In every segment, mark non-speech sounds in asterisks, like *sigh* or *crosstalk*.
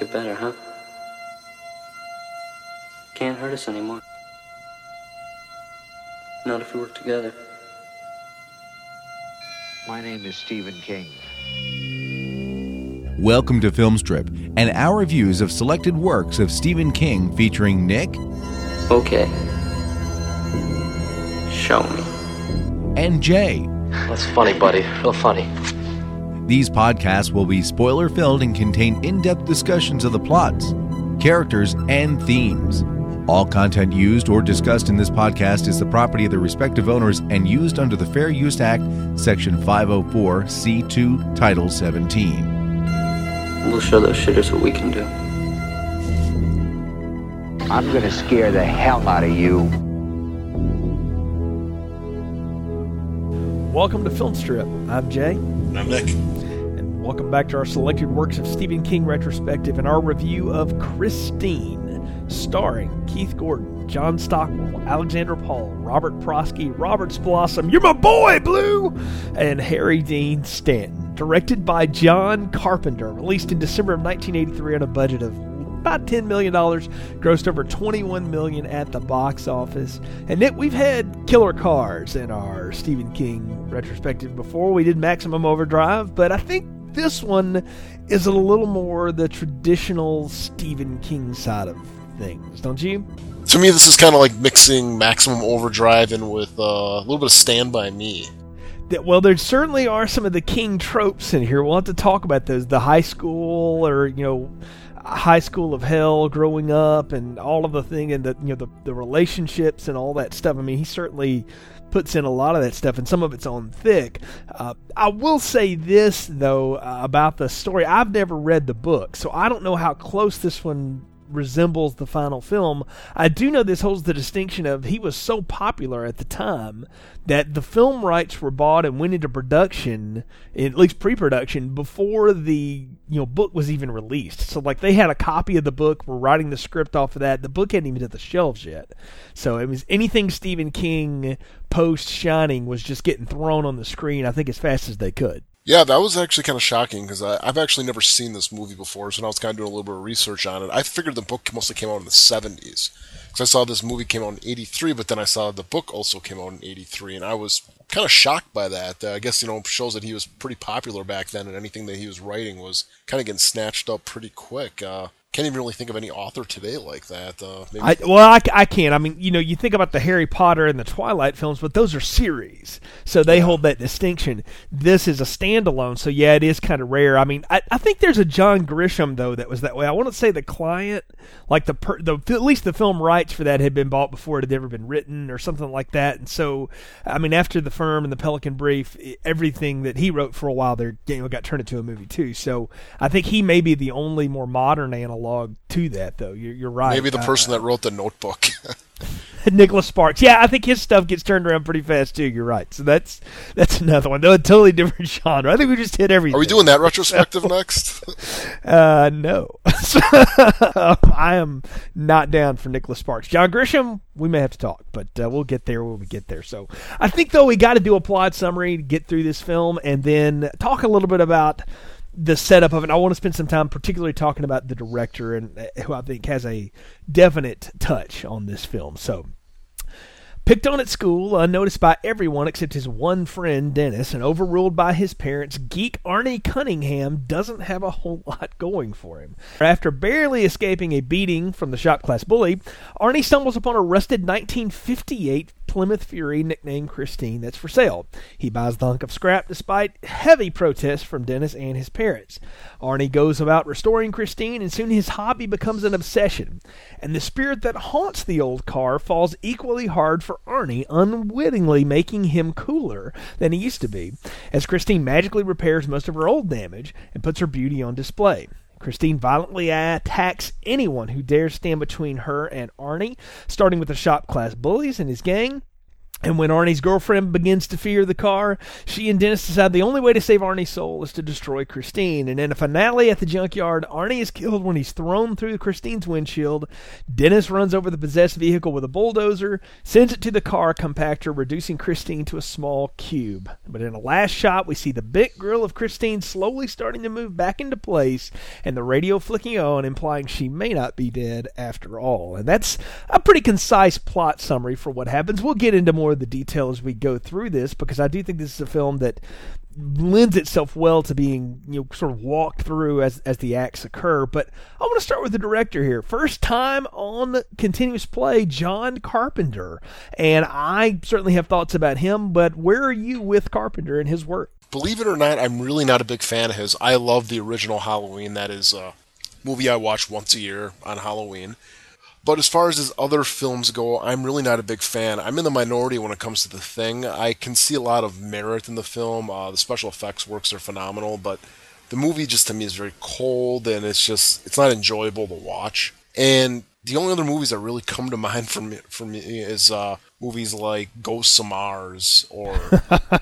make it better, huh? Can't hurt us anymore. Not if we work together. My name is Stephen King. Welcome to Filmstrip and our reviews of selected works of Stephen King featuring Nick Okay. Show me. and Jay. That's funny, buddy. Real funny. These podcasts will be spoiler filled and contain in depth discussions of the plots, characters, and themes. All content used or discussed in this podcast is the property of the respective owners and used under the Fair Use Act, Section 504, C2, Title 17. We'll show those shitters what we can do. I'm gonna scare the hell out of you. Welcome to Film Strip. I'm Jay, And I'm Nick. Welcome back to our selected works of Stephen King retrospective and our review of Christine, starring Keith Gordon, John Stockwell, Alexandra Paul, Robert Prosky, Robert Blossom, you're my boy, Blue, and Harry Dean Stanton. Directed by John Carpenter, released in December of 1983 on a budget of about $10 million, grossed over 21 million at the box office. And Nick, we've had killer cars in our Stephen King retrospective before. We did Maximum Overdrive, but I think this one is a little more the traditional Stephen King side of things, don't you? To me, this is kind of like mixing Maximum Overdrive in with uh, a little bit of Stand By Me. that well there certainly are some of the king tropes in here we'll have to talk about those the high school or you know high school of hell growing up and all of the thing and the you know the, the relationships and all that stuff i mean he certainly puts in a lot of that stuff and some of it's on thick. Uh, i will say this though uh, about the story. I've never read the book so i don't know how close this one resembles the final film. I do know this holds the distinction of he was so popular at the time that the film rights were bought and went into production, at least pre-production, before the you know book was even released. So like they had a copy of the book, were writing the script off of that. The book hadn't even hit the shelves yet. So it was anything Stephen King post Shining was just getting thrown on the screen. I think as fast as they could. Yeah, that was actually kind of shocking because I've actually never seen this movie before, so now I was kind of doing a little bit of research on it. I figured the book mostly came out in the 70s because I saw this movie came out in 83, but then I saw the book also came out in 83, and I was kind of shocked by that. Uh, I guess, you know, shows that he was pretty popular back then, and anything that he was writing was kind of getting snatched up pretty quick. Uh, can't even really think of any author today like that. Uh, maybe I, well, I, I can't. I mean, you know, you think about the Harry Potter and the Twilight films, but those are series, so they hold that distinction. This is a standalone, so yeah, it is kind of rare. I mean, I, I think there's a John Grisham though that was that way. I want to say the client, like the, per, the at least the film rights for that had been bought before it had ever been written or something like that. And so, I mean, after the firm and the Pelican Brief, everything that he wrote for a while there, you know, got turned into a movie too. So I think he may be the only more modern analog to that, though. You're, you're right. maybe the Uh, person that wrote the Notebook. *laughs* *laughs* Nicholas Sparks. Yeah, I think his stuff gets turned around pretty fast too. You're right. So that's that's another one. Though a totally different *laughs* genre. I think we just hit everything. Are we doing that retrospective next? Uh, no. I am not down for Nicholas Sparks. John Grisham, we may have to talk, but uh, we'll get there when we get there. So I think though we got to do a plot summary to get through this film, and then talk a little bit about the setup of it. I want to spend some time, particularly talking about the director, and uh, who I think has a definite touch on this film. So. Picked on at school, unnoticed by everyone except his one friend, Dennis, and overruled by his parents, geek Arnie Cunningham doesn't have a whole *laughs* lot going for him. After barely escaping a beating from the shop class bully, Arnie stumbles upon a rusted 1958 Plymouth Fury nicknamed Christine that's for sale. He buys the hunk of scrap despite heavy protests from Dennis and his parents. Arnie goes about restoring Christine, and soon his hobby becomes an obsession. And the spirit that haunts the old car falls equally hard for Arnie, unwittingly making him cooler than he used to be, as Christine magically repairs most of her old damage and puts her beauty on display. Christine violently attacks anyone who dares stand between her and Arnie, starting with the shop class bullies and his gang. And when Arnie's girlfriend begins to fear the car, she and Dennis decide the only way to save Arnie's soul is to destroy Christine. And in a finale at the junkyard, Arnie is killed when he's thrown through Christine's windshield. Dennis runs over the possessed vehicle with a bulldozer, sends it to the car compactor, reducing Christine to a small cube. But in a last shot, we see the big grill of Christine slowly starting to move back into place, and the radio flicking on, implying she may not be dead after all. And that's a pretty concise plot summary for what happens. We'll get into more of the detail as we go through this because I do think this is a film that lends itself well to being you know sort of walked through as as the acts occur. But I want to start with the director here. First time on continuous play, John Carpenter, and I certainly have thoughts about him. But where are you with Carpenter and his work? Believe it or not, I'm really not a big fan of his. I love the original Halloween. That is a movie I watch once a year on Halloween. But as far as his other films go, I'm really not a big fan. I'm in the minority when it comes to the thing. I can see a lot of merit in the film. Uh, the special effects works are phenomenal, but the movie just to me is very cold and it's just it's not enjoyable to watch. And the only other movies that really come to *laughs* mind for me for me is uh, movies like Ghosts of Mars or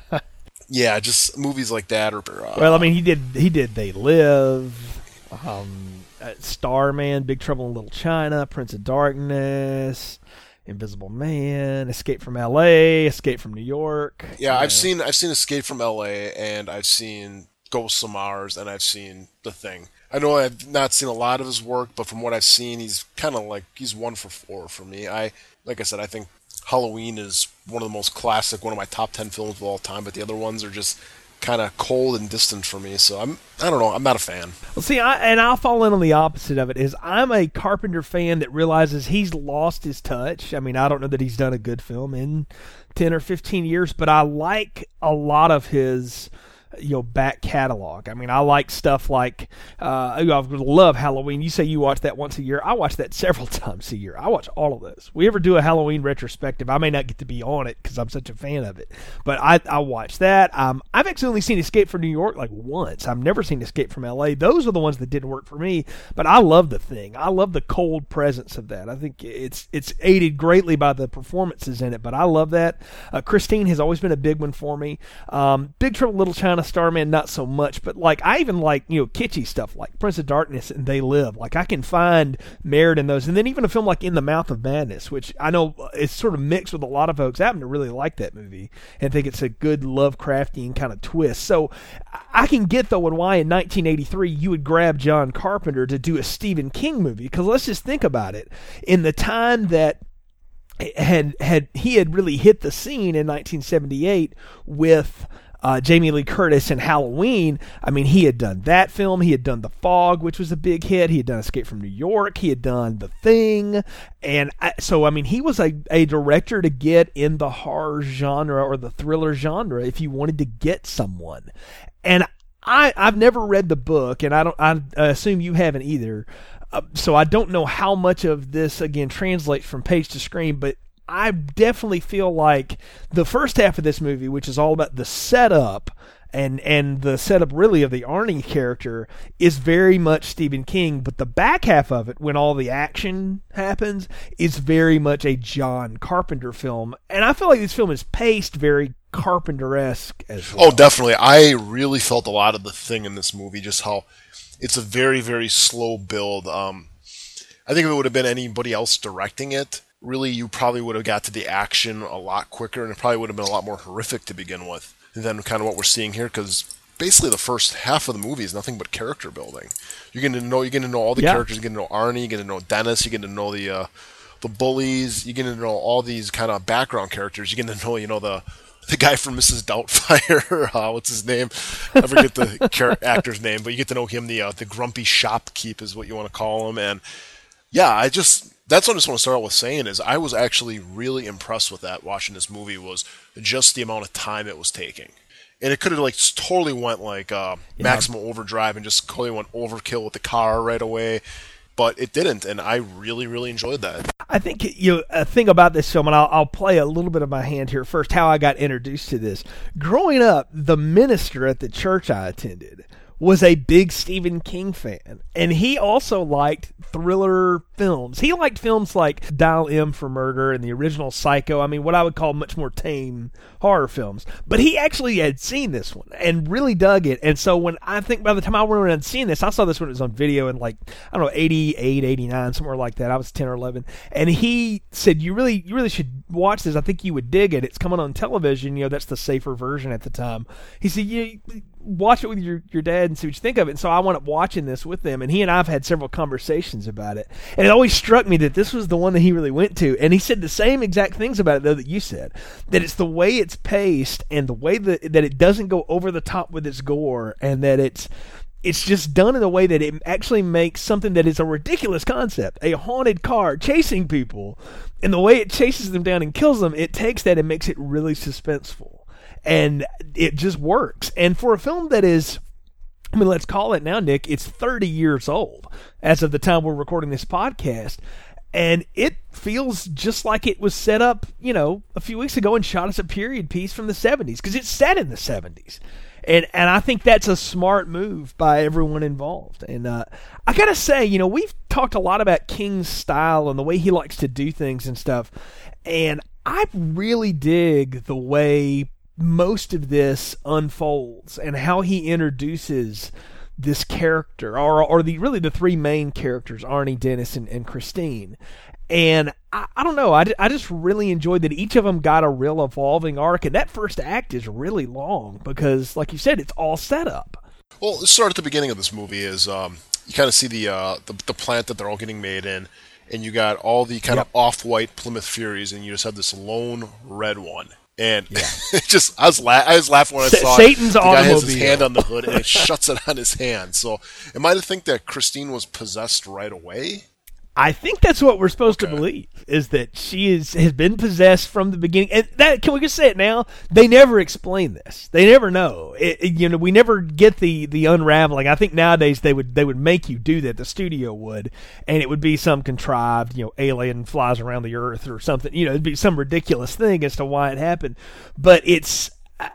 *laughs* yeah, just movies like that. Or uh, Well, I mean, he did he did They Live, um, uh, Starman, Big Trouble in Little China, Prince of Darkness, Invisible Man, Escape from L.A., Escape from New York. yeah, I've know. seen I've seen Escape from L.A. and I've seen Ghosts of Mars and I've seen The Thing. I know I've not seen a lot of his work, but from what I've seen, he's kind of like he's one for four for me. I like I said, I think Halloween is one of the most classic, one of my top ten films of all time. But the other ones are just kind of cold and distant for me. So I'm I don't know. I'm not a fan. Well, see, I, and I'll fall in on the opposite of it. Is I'm a Carpenter fan that realizes he's lost his touch. I mean, I don't know that he's done a good film in ten or fifteen years, but I like a lot of his you know back catalog. I mean, I like stuff like uh, I love Halloween. You say you watch that once a year. I watch that *laughs* several times a year. I watch all of those. We ever do a Halloween retrospective? I may not get to be on it because I'm such a fan of it, but I I watch that. Um, I've actually only seen Escape from New York like once. I've never seen Escape from L.A. Those are the ones that didn't work for me. But I love the thing. I love the cold presence of that. I think it's it's aided greatly by the performances in it. But I love that. Uh, Christine has always been a big one for me. Um, Big Trouble Little China, Starman, not so much. But like I even like you know kitschy stuff like Prince of Darkness and They Live. Like I can find merit in those. And then even a film like In the Mouth of Madness, which I know uh, is sort of mixed with a lot of folks. I happen to really like that movie and think it's a good Lovecraftian kind of twist. So I can get though and why in 1983 you would grab John Carpenter to do a Stephen King movie because let's just think about it. In the time that had had he had really hit the scene in 1978 with uh, Jamie Lee Curtis in Halloween. I mean, he had done that film. He had done The Fog, which was a big hit. He had done Escape from New York. He had done The Thing, and I, so I mean, he was a, a director to get in the horror genre or the thriller genre if you wanted to get someone. And I I've never read the book, and I don't I assume you haven't either. Uh, so I don't know how much of this again translates from page to screen, but I definitely feel like the first half of this movie, which is all about the setup and and the setup really of the Arnie character, is very much Stephen King. But the back half of it, when all the action happens, is very much a John Carpenter film. And I feel like this film is paced very Carpenter esque as well. Oh, definitely. I really felt a lot of the thing in this movie, just how it's a very, very slow build. Um, I think if it would have been anybody else directing it, really, you probably would have got to the action a lot quicker, and it probably would have been a lot more horrific to begin with than kind of what we're seeing here. Because basically, the first half of the movie is nothing but character building. You're getting to know, you're getting to know all the Yeah. characters. You're getting to know Arnie. You're getting to know Dennis. You're getting to know the uh, the bullies. You're getting to know all these kind of background characters. You're getting to know, you know, the the guy from Mrs. Doubtfire. *laughs* uh, what's his name? I forget the char- actor's name, but you get to know him. The uh, the grumpy shopkeep is what you want to call him. And yeah, I just that's what I just want to start out with saying is I was actually really impressed with that watching this movie was just the amount of time it was taking. And it could have like totally went like uh, maximum overdrive and just totally went overkill with the car right away, but it didn't, and I really really enjoyed that. I think you know, a thing about this film, and I'll, I'll play a little bit of my hand here first. How I got introduced to this. Growing up, the minister at the church I attended was a big Stephen King fan, and he also liked thriller films. He liked films like Dial M for Murder and the original Psycho. I mean, what I would call much more tame horror films. But he actually had seen this one and really dug it. And so when I think by the time I went around and seen this, I saw this when it was on video in like I don't know 88, 89, somewhere like that. I was 10 or 11, and he said, "You really, you really should watch this. I think you would dig it. It's coming on television. You know, that's the safer version at the time." He said, "You." Watch it with your, your dad and see what you think of it. And so I wound up watching this with them, and he and I have had several conversations about it. And it always struck me that this was the one that he really went to. And he said the same exact things about it, though, that you said. That it's the way it's paced and the way that, that it doesn't go over the top with its gore, and that it's it's just done in a way that it actually makes something that is a ridiculous concept a haunted car chasing people and the way it chases them down and kills them it takes that and makes it really suspenseful and it just works and for a film that is I mean, let's call it now, Nick. It's 30 years old as of the time we're recording this podcast. And it feels just like it was set up, you know, a few weeks ago and shot as a period piece from the 70s because it's set in the 70s and and I think that's a smart move by everyone involved. And uh, I gotta say, you know, we've talked a lot about King's style and the way he likes to do things and stuff, and I really dig the way most of this unfolds and how he introduces this character, or or the really the three main characters, Arnie, Dennis, and, and Christine. And I, I don't know. I, I just really enjoyed that each of them got a real evolving arc. And that first act is really long because, like you said, it's all set up. Well, let's start at the beginning of this movie. Is um, you kind of see the, uh, the the plant that they're all getting made in, and you got all the kind Yep. of off-white Plymouth Furies, and you just have this lone red one. And Yeah. *laughs* it just, I was, la- I was laughing when I saw Satan's it. The guy has his hand on the hood, and it *laughs* shuts it on his hand. So, am I to think that Christine was possessed right away? I think that's what we're supposed to believe is that she is has been possessed from the beginning. And that can we just say it now? They never explain this. They never know. It, it- you know, we never get the the unraveling. I think nowadays they would they would make you do that. The studio would, and it would be some contrived, you know, alien flies around the earth or something. You know, it'd be some ridiculous thing as to why it happened. But it's. I,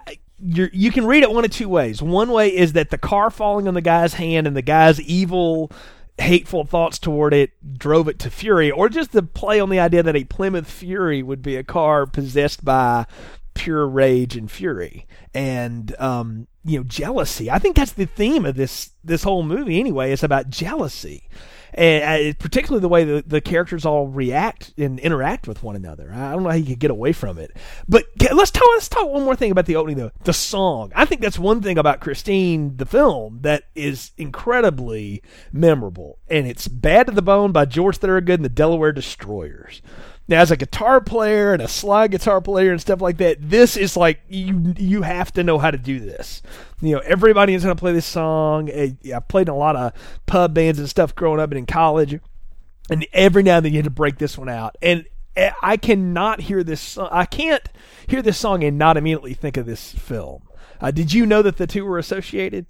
you're, you can read it one of two ways. One way is that the car falling on the guy's hand and the guy's evil, hateful thoughts toward it drove it to fury, or just the play on the idea that a Plymouth Fury would be a car possessed by pure rage and fury and um, you know jealousy. I think that's the theme of this this whole movie anyway. It's about jealousy. And uh, particularly the way the, the characters all react and interact with one another. I don't know how you could get away from it. But let's talk. Let's talk one more thing about the opening, though. The song. I think that's one thing about Christine, the film, that is incredibly memorable. And it's "Bad to the Bone" by George Thorogood and the Delaware Destroyers. Now, as a guitar player and a slide guitar player and stuff like that, this is like you you have to know how to do this. You know, everybody is going to play this song. Eh, I played in a lot of pub bands and stuff growing up and in college, and every now and then you had to break this one out. And eh, I cannot hear this. I can't hear this song and not immediately think of this film. Uh, did you know that the two were associated?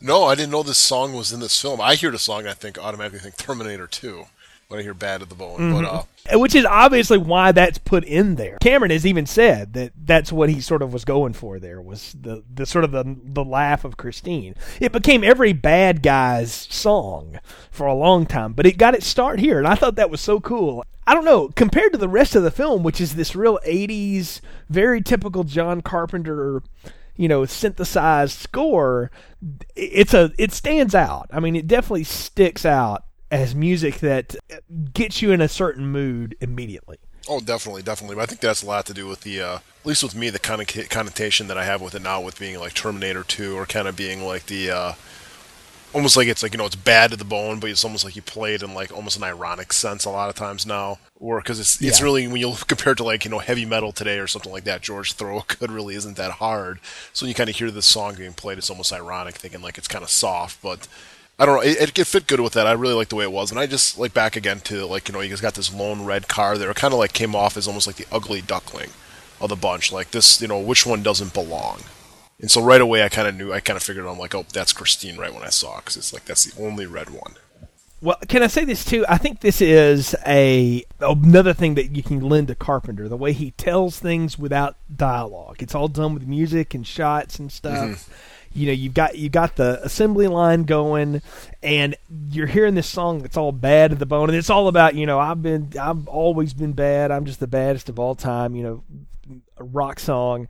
No, I didn't know this song was in this film. I hear the song, I think automatically think Terminator 2 when I hear "Bad at the Bone." But uh, Uh, Which is obviously why that's put in there. Cameron has even said that that's what he sort of was going for. There was the the sort of the the laugh of Christine. It became every bad guy's song for a long time, but it got its start here, and I thought that was so cool. I don't know compared to the rest of the film, which is this real '80s, very typical John Carpenter you know synthesized score it's a it stands out i mean it definitely sticks out as music that gets you in a certain mood immediately Oh, definitely, definitely. But I think that's a lot to do with the, uh, at least with me, the kind of connotation that I have with it now, with being like Terminator 2, or kind of being like the, uh, almost like it's like you know it's bad to the bone, but it's almost like you play it in like almost an ironic sense a lot of times now, or because it's it's Yeah. really when you compare it to like you know heavy metal today or something like that, George Thorogood really isn't that hard. So when you kind of hear this song being played, it's almost ironic, thinking like it's kind of soft, but. I don't know. It, it fit good with that. I really like the way it was, and I just like back again to like you know you guys got this lone red car there. It kind of like came off as almost like the ugly duckling of the bunch. Like this, you know, which one doesn't belong? And so right away, I kind of knew. I kind of figured I'm like, oh, that's Christine right when I saw because it's like that's the only red one. Well, can I say this too? I think this is a another thing that you can lend to Carpenter, the way he tells things without dialogue. It's all done with music and shots and stuff. Mm-hmm. You know, you've got you got the assembly line going, and you're hearing this song that's all bad to the bone, and it's all about you know I've been I've always been bad. I'm just the baddest of all time. You know, a rock song.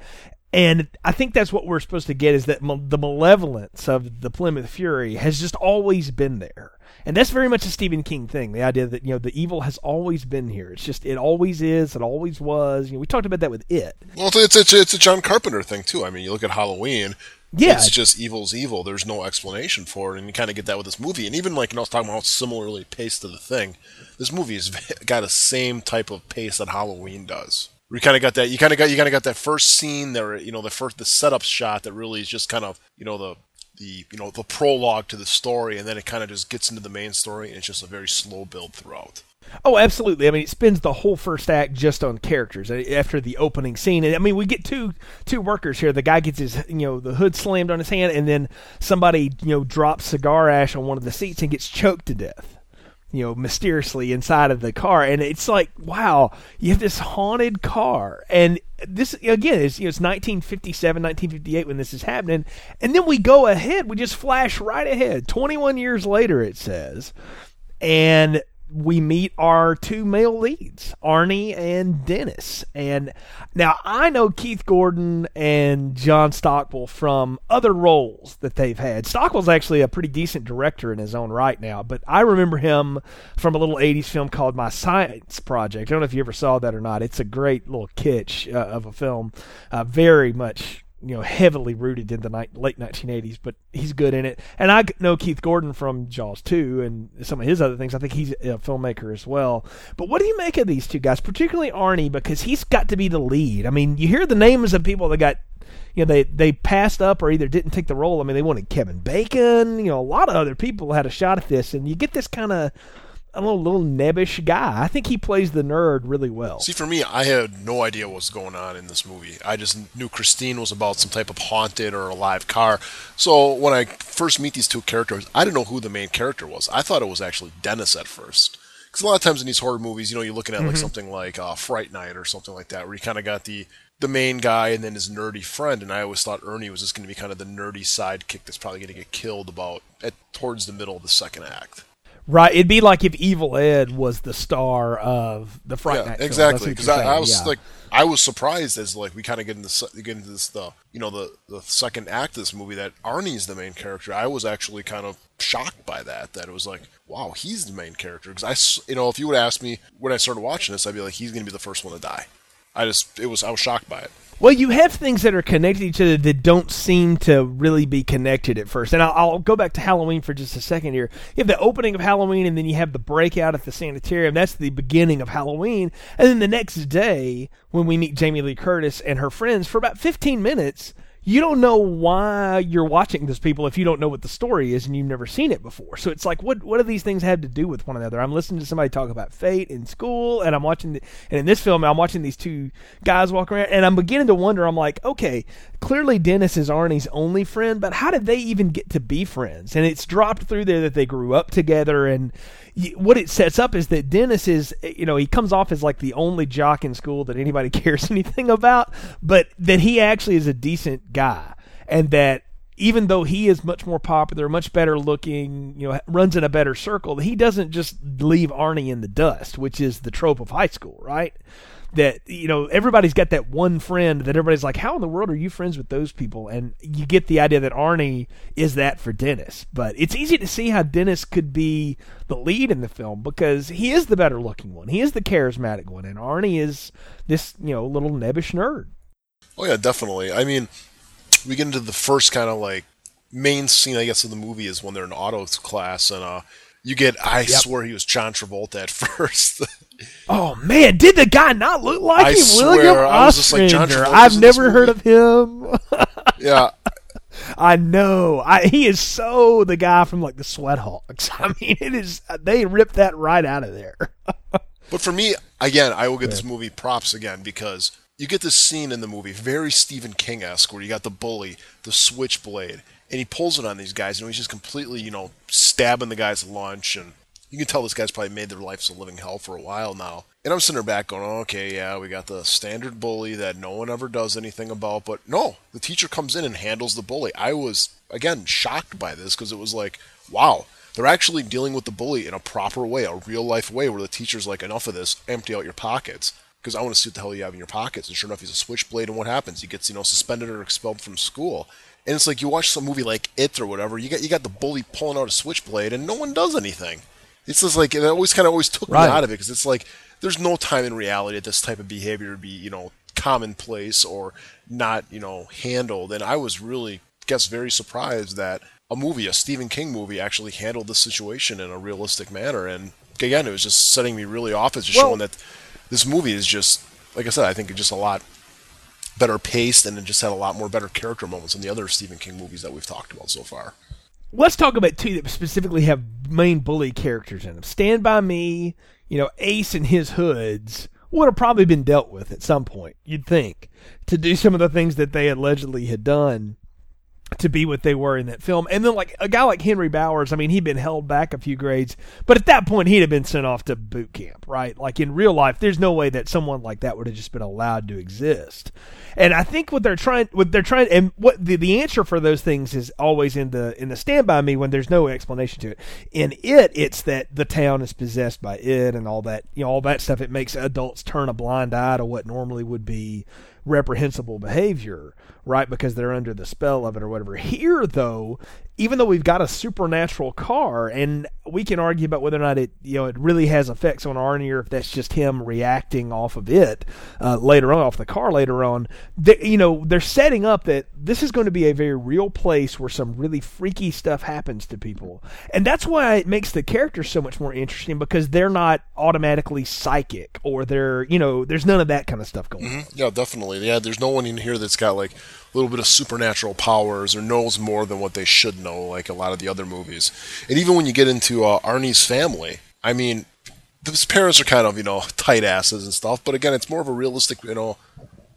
And I think that's what we're supposed to get is that ma- the malevolence of the Plymouth Fury has just always been there. And that's very much a Stephen King thing. The idea that you know the evil has always been here. It's just it always is. It always was. You know, we talked about that with it. Well, it's it's it's a John Carpenter thing too. I mean, you look at Halloween. Yeah. it's just evil's evil. There's no explanation for it, and you kind of get that with this movie. And even like you know, I was talking about how similarly paced to the thing. This movie has *laughs* got the same type of pace that Halloween does. We kind of got that. You kind of got you kind of got that first scene there. You know, the first the setup shot that really is just kind of you know the the you know the prologue to the story, and then it kind of just gets into the main story, and it's just a very slow build throughout. Oh, absolutely. I mean, it spends the whole first act just on characters uh, after the opening scene. And I mean, we get two two workers here. The guy gets his you know the hood slammed on his hand, and then somebody you know drops cigar ash on one of the seats and gets choked to death. You know, mysteriously inside of the car, and it's like, wow, you have this haunted car, and this again is you know it's 1957, 1958 when this is happening, and then we go ahead, we just flash right ahead, 21 years later, it says, and we meet our two male leads, Arnie and Dennis. And now I know Keith Gordon and John Stockwell from other roles that they've had. Stockwell's actually a pretty decent director in his own right now, but I remember him from a little 80s film called My Science Project. I don't know if you ever saw that or not. It's a great little kitsch uh, of a film, uh, very much you know heavily rooted in the ni- late 1980s, but he's good in it. And I know Keith Gordon from Jaws 2 and some of his other things. I think he's a filmmaker as well. But what do you make of these two guys, particularly Arnie, because he's got to be the lead? I mean, you hear the names of people that got. You know, they, they passed up or either didn't take the role. I mean, they wanted Kevin Bacon. You know, a lot of other people had a shot at this, and you get this kind of a little little nebbish guy. I think he plays the nerd really well. See, for me, I had no idea what was going on in this movie. I just knew Christine was about some type of haunted or alive car. So when I first meet these two characters, I didn't know who the main character was. I thought it was actually Dennis at first. Because a lot of times in these horror movies, you know, you're looking at like something like uh, Fright Night or something like that, where you kind of got the the main guy and then his nerdy friend. And I always thought Ernie was just going to be kind of the nerdy sidekick that's probably going to get killed about at towards the middle of the second act. Right, it'd be like if Evil Ed was the star of the Fright yeah, Night. exactly. Because I, I was yeah. like, I was surprised as like we kind of get into get into this the you know the the second act of this movie that Arnie's the main character. I was actually kind of shocked by that. That it was like, wow, he's the main character. Because I, you know, if you would ask me when I started watching this, I'd be like, he's going to be the first one to die. I just, it was, I was shocked by it. Well, you have things that are connected to each other that don't seem to really be connected at first. And I'll, I'll go back to Halloween for just a second here. You have the opening of Halloween, and then you have the breakout at the sanitarium. That's the beginning of Halloween. And then the next day, when we meet Jamie Lee Curtis and her friends for about 15 minutes, you don't know why you're watching this people if you don't know what the story is and you've never seen it before. So it's like, what what do these things have to do with one another? I'm listening to somebody talk about fate in school, and I'm watching, the, and in this film, I'm watching these two guys walk around, and I'm beginning to wonder. I'm like, okay, clearly Dennis is Arnie's only friend, but how did they even get to be friends? And it's dropped through there that they grew up together, and what it sets up is that Dennis is, you know, he comes off as like the only jock in school that anybody *laughs* cares anything about, but that he actually is a decent guy, and that even though he is much more popular, much better looking, you know, runs in a better circle, he doesn't just leave Arnie in the dust, which is the trope of high school, right? That you know everybody's got that one friend that everybody's like, how in the world are you friends with those people? And you get the idea that Arnie is that for Dennis. But it's easy to see how Dennis could be the lead in the film because he is the better looking one, he is the charismatic one, and Arnie is this you know little nebbish nerd. Oh yeah, definitely. I mean, we get into the first kind of like main scene, I guess, of the movie is when they're in auto class, and uh, you get. I swear he was John Travolta at *laughs* first. Oh man, did the guy not look like I him? swear, William I was just like, John I've never heard of him. yeah, *laughs* I know. I, he is so the guy from like the Sweathogs. *laughs* I mean, it is. They ripped that right out of there. But for me, again, I will get this movie props again because you get this scene in the movie, very Stephen King esque, where you got the bully, the switchblade, and he pulls it on these guys, and he's just completely, you know, stabbing the guy's lunch, and you can tell this guy's probably made their lives a living hell for a while now. And I'm sitting there back going, okay, yeah, we got the standard bully that no one ever does anything about. But no, the teacher comes in and handles the bully. I was, again, shocked by this because it was like, wow, they're actually dealing with the bully in a proper way, a real life way where the teacher's like, enough of this, empty out your pockets. Because I want to see what the hell you have in your pockets. And sure enough, he's a switchblade, and what happens? He gets, you know, suspended or expelled from school. And it's like you watch some movie like It or whatever, you got you got the bully pulling out a switchblade, and no one does anything. It's just like it always kind of always took Right. me out of it because it's like there's no time in reality that this type of behavior would be you know commonplace or not you know handled. And I was really guess very surprised that a movie, a Stephen King movie, actually handled this situation in a realistic manner. And again, it was just setting me really off. It's just Well- showing that this movie is just like I said, I think it's just a lot better paced and it just had a lot more better character moments than the other Stephen King movies that we've talked about so far. let's talk about two that specifically have main bully characters in them. Stand by Me, you know, Ace and his hoods would have probably been dealt with at some point. You'd think to do some of the things that they allegedly had done to be what they were in that film. And then like a guy like Henry Bowers, I mean, he'd been held back a few grades, but at that point he'd have been sent off to boot camp, right? Like in real life, there's no way that someone like that would have just been allowed to exist. And I think what they're trying, what they're trying, and what the, the answer for those things is always in the in the Stand by Me when there's no explanation to it. In it, it's that the town is possessed by it and all that, you know, all that stuff. It makes adults turn a blind eye to what normally would be reprehensible behavior, right? Because they're under the spell of it or whatever. Here, though, even though we've got a supernatural car, and we can argue about whether or not it, you know, it really has effects on Arnie, or if that's just him reacting off of it uh, later on, off the car later on. They, you know, they're setting up that this is going to be a very real place where some really freaky stuff happens to people, and that's why it makes the characters so much more interesting because they're not automatically psychic or they're, you know, there's none of that kind of stuff going on. Yeah, definitely. Yeah, there's no one in here that's got like little bit of supernatural powers or knows more than what they should know, like a lot of the other movies. And even when you get into uh, Arnie's family, I mean, his parents are kind of you know *laughs* tight asses and stuff, but again, it's more of a realistic, you know.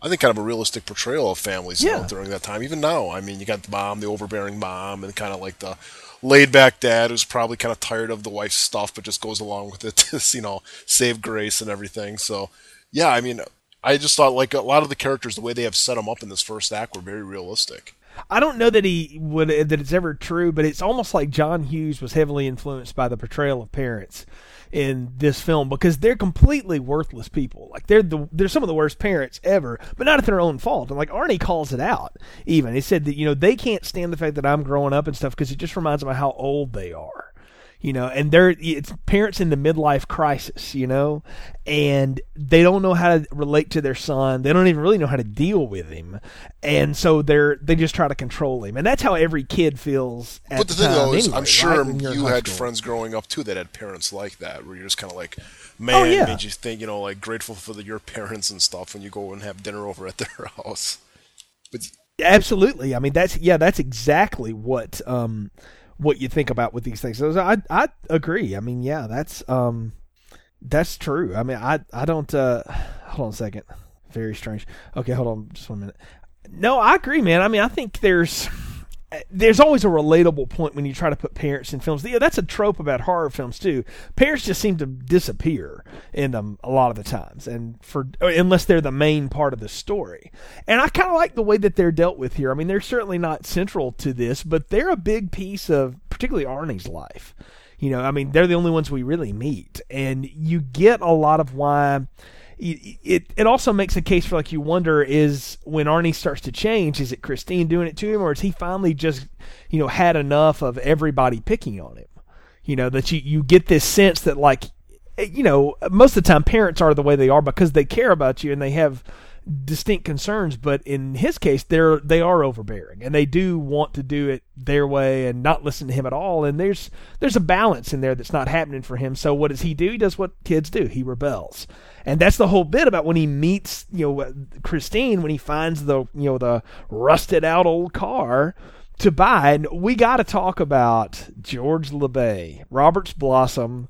I think kind of a realistic portrayal of families you know, Yeah. during that time. Even now, I mean, you got the mom, the overbearing mom, and kind of like the laid back dad who's probably kind of tired of the wife's stuff, but just goes along with it *laughs* to you know save grace and everything. So, yeah, I mean, I just thought like a lot of the characters, the way they have set them up in this first act, were very realistic. I don't know that he would that it's ever true, but it's almost like John Hughes was heavily influenced by the portrayal of parents in this film because they're completely worthless people. Like they're the they're some of the worst parents ever, but not at their own fault. And like Arnie calls it out. Even he said that you know they can't stand the fact that I'm growing up and stuff because it just reminds them of how old they are you know and they're it's parents in the midlife crisis you know and they don't know how to relate to their son they don't even really know how to deal with him and so they're they just try to control him and that's how every kid feels at but the thing time though is, anyway, I'm sure when you're in you high had school. friends growing up too that had parents like that, where you're just kind of like, man, Oh, yeah. made you think, you know, like grateful for the, your parents and stuff when you go and have dinner over at their *laughs* house. But Absolutely. I mean, that's yeah, that's exactly what um what you think about with these things. So I I agree. I mean, yeah, that's um that's true. I mean, I I don't uh *sighs* hold on a second. Very strange. Okay, hold on just one minute. No, I agree, man. I mean, I think there's *laughs* there's always a relatable point when you try to put parents in films. Yeah, that's a trope about horror films too. Parents just seem to disappear in them a lot of the times, and for unless they're the main part of the story. And I kind of like the way that they're dealt with here. I mean, they're certainly not central to this, but they're a big piece of particularly Arnie's life. You know, I mean, they're the only ones we really meet, and you get a lot of why it, it also makes a case for like you wonder is when Arnie starts to change, is it Christine doing it to him, or is he finally just you know had enough of everybody picking on him? You know that you you get this sense that like eh, you know most of the time parents are the way they are because they care about you and they have distinct concerns but in his case they're they are overbearing and they do want to do it their way and not listen to him at all and there's there's a balance in there that's not happening for him. So what does he do? He does what kids do. He rebels. And that's the whole bit about when he meets you know uh, Christine when he finds the you know the rusted out old car to buy. And we got to talk about George LeBay Robert's Blossom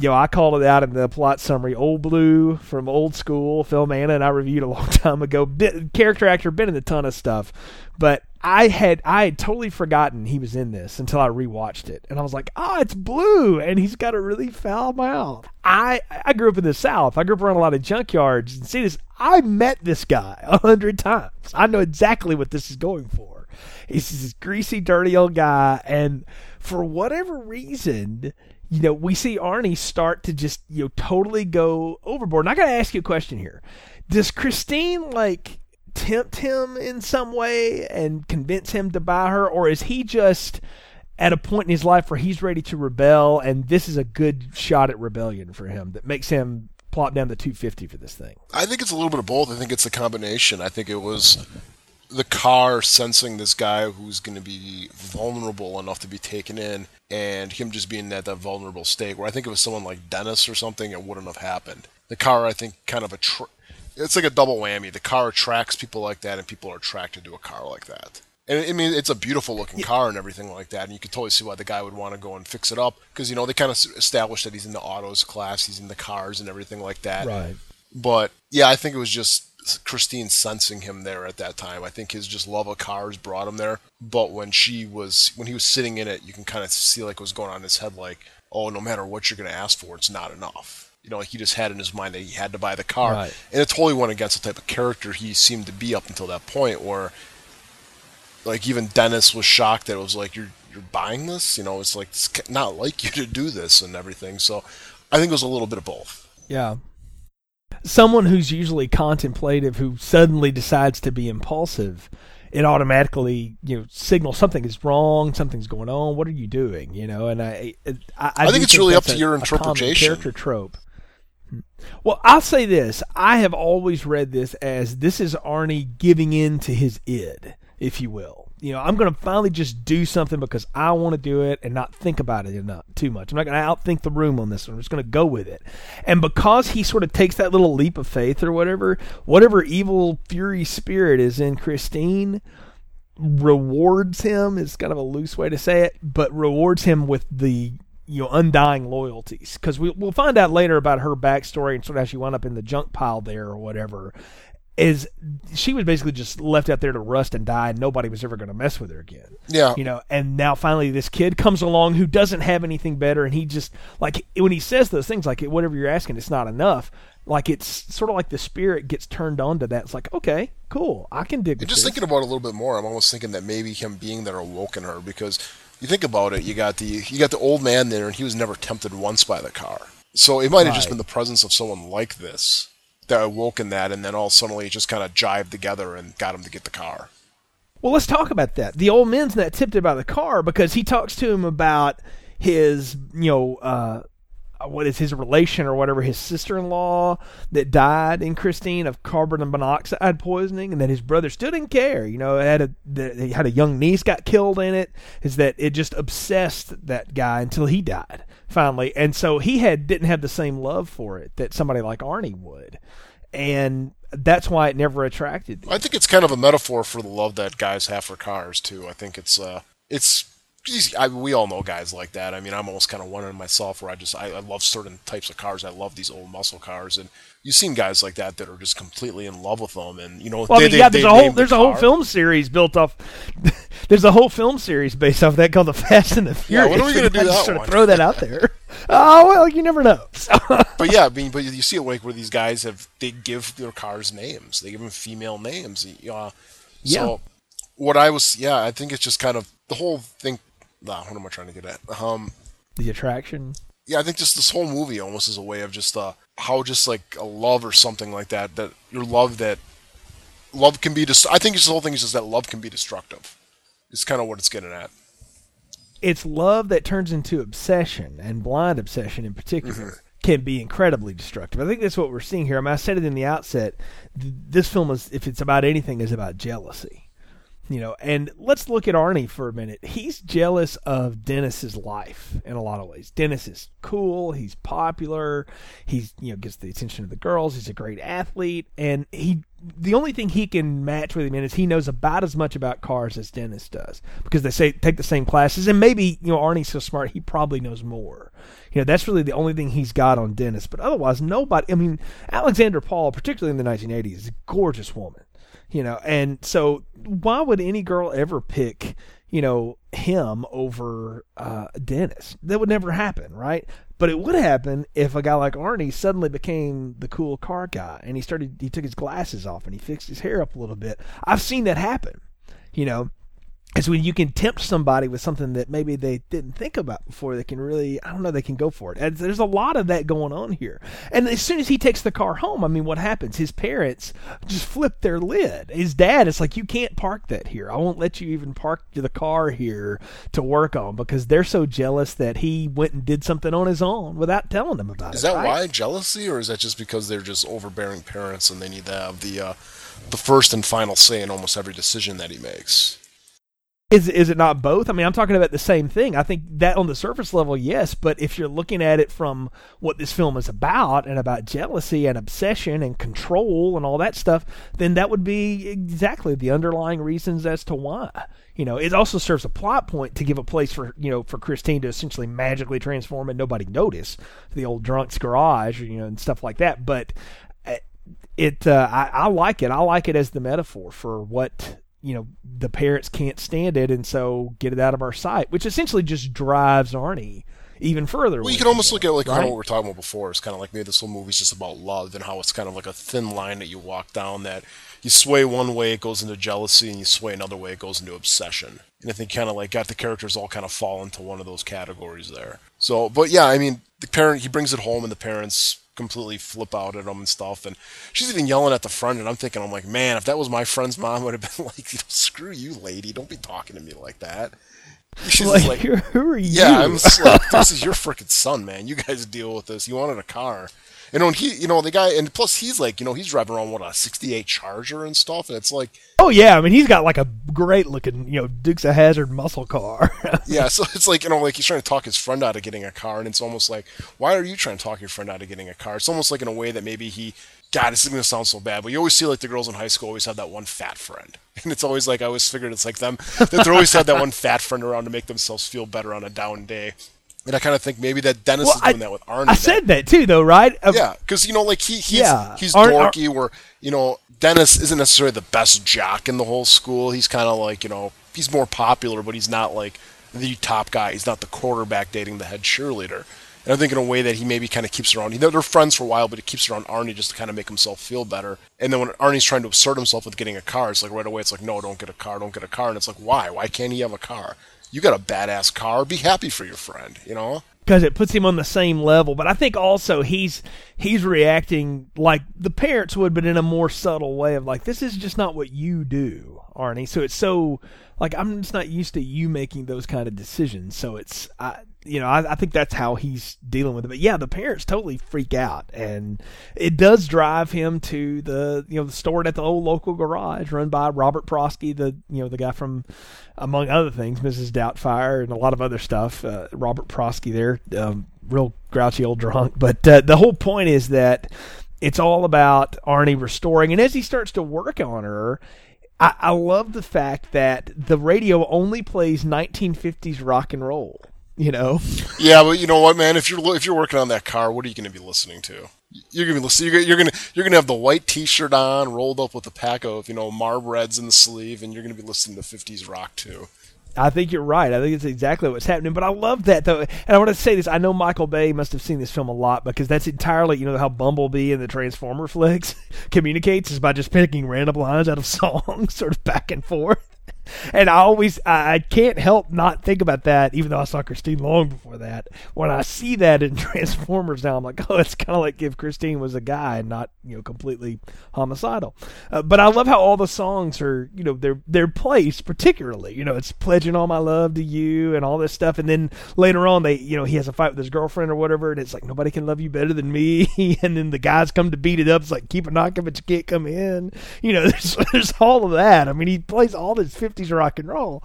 you know, I called it out in the plot summary. Old Blue from Old School, Phil Manna, and I reviewed a *laughs* long time ago. Bit, character actor, been in a ton of stuff, but I had I had totally forgotten he was in this until I rewatched it, and I was like, oh, it's Blue, and he's got a really foul mouth. I I grew up in the South. I grew up around a lot of junkyards and see this. I met this guy a hundred times. I know exactly what this is going for. He's this greasy, dirty old guy, and for whatever reason, you know, we see Arnie start to just, you know, totally go overboard. And I got to ask you a question here. Does Christine, like, tempt him in some way and convince him to buy her? Or is he just at a point in his life where he's ready to rebel and this is a good shot at rebellion for him that makes him plop down the 250 for this thing? I think it's a little bit of both. I think it's a combination. I think it was the car sensing this guy who's going to be vulnerable enough to be taken in, and him just being at that vulnerable state. Where I think if it was someone like Dennis or something, it wouldn't have happened. The car, I think, kind of a it's like a double whammy. The car attracts people like that, and people are attracted to a car like that. And I mean, it's a beautiful looking car and everything like that, and you can totally see why the guy would want to go and fix it up because you know they kind of established that he's in the autos class, he's in the cars and everything like that. Right. But yeah, I think it was just Christine sensing him there at that time. I think his just love of cars brought him there. But when she was when he was sitting in it, you can kind of see like what was going on in his head, like, oh, no matter what you're going to ask for, it's not enough. You know, like he just had in his mind that he had to buy the car, right. and it totally went against the type of character he seemed to be up until that point. Where, like, even Dennis was shocked that it was like you're you're buying this. You know, it's like it's not like you to do this and everything. So, I think it was a little bit of both. Yeah someone who's usually contemplative who suddenly decides to be impulsive it automatically you know signals something is wrong something's going on what are you doing you know? And i i, I, I think it's think really up a, to your interpretation. character trope. Well i'll say this. I have always read this as this is arnie giving in to his id if you will you know, I'm going to finally just do something because I want to do it and not think about it enough too much. I'm not going to outthink the room on this one. I'm just going to go with it. And because he sort of takes that little leap of faith or whatever, whatever evil fury spirit is in Christine rewards him is kind of a loose way to say it, but rewards him with the you know undying loyalties because we, we'll find out later about her backstory and sort of how she wound up in the junk pile there or whatever is she was basically just left out there to rust and die. And nobody was ever going to mess with her again. Yeah. You know and now finally this kid comes along who doesn't have anything better and he just like when he says those things like whatever you're asking it's not enough. Like it's sort of like the spirit gets turned on to that. It's like okay cool. I can dig just this. thinking about it a little bit more i'm almost thinking that maybe him being there awoken her because you think about it you got the you got the old man there and he was never tempted once by the car. So it might have right. just been the presence of someone like this that awoke in that, and then all suddenly it just kind of jived together and got him to get the car. Well, let's talk about that. The old man's not tipped about the car because he talks to him about his, you know, uh, what is his relation or whatever, his sister-in-law that died in Christine of carbon monoxide poisoning, and that his brother still didn't care. You know, had a the, he had a young niece got killed in it. Is that it just obsessed that guy until he died finally, and so he had didn't have the same love for it that somebody like Arnie would, and that's why it never attracted. Me. I think it's kind of a metaphor for the love that guys have for cars too. I think it's uh, it's I, we all know guys like that. I mean, I'm almost kind of one in myself where I just I, I, love certain types of cars. I love these old muscle cars, and you've seen guys like that that are just completely in love with them. And you know, well, they, I mean, yeah, there's they a whole there's the a whole film series built off. *laughs* there's a whole film series based off that called The Fast and the Furious. Yeah, when are we gonna do *laughs* I that just sort of throw that out there. *laughs* oh well, you never know. but yeah, I mean, but you see it like where these guys have they give their cars names. They give them female names. Uh, Yeah. So what I was, yeah, I think it's just kind of the whole thing. Nah, what am I trying to get at? Um, the attraction. yeah, I think just this whole movie almost is a way of just uh, how just like a love or something like that. That your love that love can be. Dis- I think it's the whole thing is just that love can be destructive. It's kind of what it's getting at. It's love that turns into obsession, and blind obsession in particular. Mm-hmm. Can be incredibly destructive. I think that's what we're seeing here. I mean, I said it in the outset. Th- this film is, if it's about anything, is about jealousy you know and let's look at arnie for a minute he's jealous of dennis's life in a lot of ways dennis is cool he's popular he's you know gets the attention of the girls he's a great athlete and he the only thing he can match with him in is he knows about as much about cars as Dennis does because they say take the same classes, and maybe you know Arnie's so smart he probably knows more. You know, that's really the only thing he's got on Dennis. But otherwise, nobody. I mean, Alexandra Paul, particularly in the 1980s, is a gorgeous woman. You know, and so why would any girl ever pick? You know him over uh, Dennis. That would never happen, right? But it would happen if a guy like Arnie suddenly became the cool car guy and he started he took his glasses off and he fixed his hair up a little bit. I've seen that happen. You know, is when you can tempt somebody with something that maybe they didn't think about before. They can really, I don't know, they can go for it. And there's a lot of that going on here. And as soon as he takes the car home, I mean, what happens? His parents just flip their lid. His dad is like, you can't park that here. I won't let you even park the car here to work on because they're so jealous that he went and did something on his own without telling them about Is it. that right? why jealousy, or is that just because they're just overbearing parents and they need to have the uh, the first and final say in almost every decision that he makes? Is is it not both? I mean, I'm talking about the same thing. I think that on the surface level, yes, but if you're looking at it from what this film is about and about jealousy and obsession and control and all that stuff, then that would be exactly the underlying reasons as to why. You know, it also serves a plot point to give a place for you know for Christine to essentially magically transform and nobody notice the old drunk's garage, you know, and stuff like that. But uh, it, uh, I, I like it. I like it as the metaphor for what you know the parents can't stand it and so get it out of our sight which essentially just drives arnie even further Well, you can almost look at like kind right? of what we we're talking about before. It's kind of like maybe this whole movie's just about love and how it's kind of like a thin line that you walk down that you sway one way, it goes into jealousy, and you sway another way, it goes into obsession. And I think kind of like got the characters all kind of fall into one of those categories there. So, but yeah, I mean, the parent, he brings it home and the parents completely flip out at them and stuff. And she's even yelling at the friend, and I'm thinking, I'm like, man, if that was my friend's mom, *laughs* would have been like, you know, screw you, lady, don't be talking to me like that. She's like, like, who who are you yeah, I'm like, this is your freaking son, man. You guys deal with this. You wanted a car. And when he, you know, the guy, and plus he's like, you know, he's driving around what a '68 Charger and stuff, and it's like, oh yeah i mean he's got like a great looking you know dukes of Hazzard muscle car *laughs* yeah, so it's like, you know, like he's trying to talk his friend out of getting a car, and it's almost like, why are you trying to talk your friend out of getting a car? It's almost like in a way that maybe he, God, this is gonna sound so bad, but you always see like the girls in high school always have that one fat friend, *laughs* and it's always like I always figured it's like them that they always had that one fat friend around to make themselves feel better on a down day. And I kind of think maybe that Dennis Well, is doing I- that with Arnie. i said that too though right Uh, Yeah, because you know, like he he's Yeah. he's dorky. where you know Dennis isn't necessarily the best jock in the whole school. He's kind of like you know he's more popular, but he's not like the top guy. He's not the quarterback dating the head cheerleader. And I think in a way that he maybe kind of keeps around. You know, they're friends for a while, but he keeps around Arnie just to kind of make himself feel better. And then when Arnie's trying to assert himself with getting a car, it's like right away, it's like, no, don't get a car, don't get a car. And it's like, why? Why can't he have a car? You got a badass car. Be happy for your friend. You know. because it puts him on the same level. But I think also he's he's reacting like the parents would, but in a more subtle way of like this is just not what you do, Arnie. So it's so like I'm just not used to you making those kind of decisions. So it's I you know I, I think that's how he's dealing with it. But yeah, the parents totally freak out, and it does drive him to the you know the store at the old local garage run by Robert Prosky, the you know the guy from among other things, Mrs. Doubtfire, and a lot of other stuff. Uh, Robert Prosky there, um, real grouchy old drunk. But uh, the whole point is that it's all about Arnie restoring. And as he starts to work on her, I, I love the fact that the radio only plays 1950s rock and roll. You know, Yeah, but you know what, man? If you're if you're working on that car, what are you going to be listening to? You're going to be listening. You're you're going to you're going to have the white T-shirt on, rolled up with a pack of you know Marbreds in the sleeve, and you're going to be listening to 50s rock too. I think you're right. I think it's exactly what's happening. But I love that though, and I want to say this. I know Michael Bay must have seen this film a lot because that's entirely, you know, how Bumblebee in the Transformer flicks *laughs* communicates is by just picking random lines out of *laughs* songs, sort of back and forth. And I always, I can't help not think about that, even though I saw Christine long before that. When I see that in *laughs* Transformers now, I'm like, oh, it's kind of like if Christine was a guy and not, you know, completely homicidal. Uh, but I love how all the songs are, you know, they're they're placed particularly. You know, it's pledging all my love to you and all this stuff. And then later on, they, you know, he has a fight with his girlfriend or whatever, and it's like nobody can love you better than me. *laughs* and then the guys come to beat it up. It's like keep a knocking, but you can't come in. You know, *laughs* there's there's all of that. I mean, he plays all this 50s rock and roll.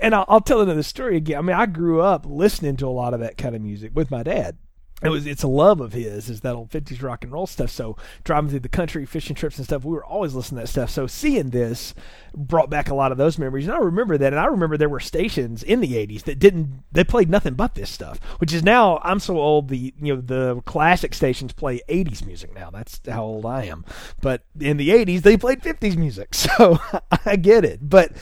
And I'll, I'll tell another story again. I mean, I grew up listening to a lot of that kind of music with my dad. it was it's a love of his is that old 50s rock and roll stuff. So driving through the country fishing trips and stuff we were always listening to that stuff. So seeing this brought back a lot of those memories. And i remember that and i remember there were stations in the 80s that didn't they played nothing but this stuff which is now i'm so old the you know the classic stations play 80s music now. That's how old i am. But in the 80s they played 50s music. *laughs* So i get it. But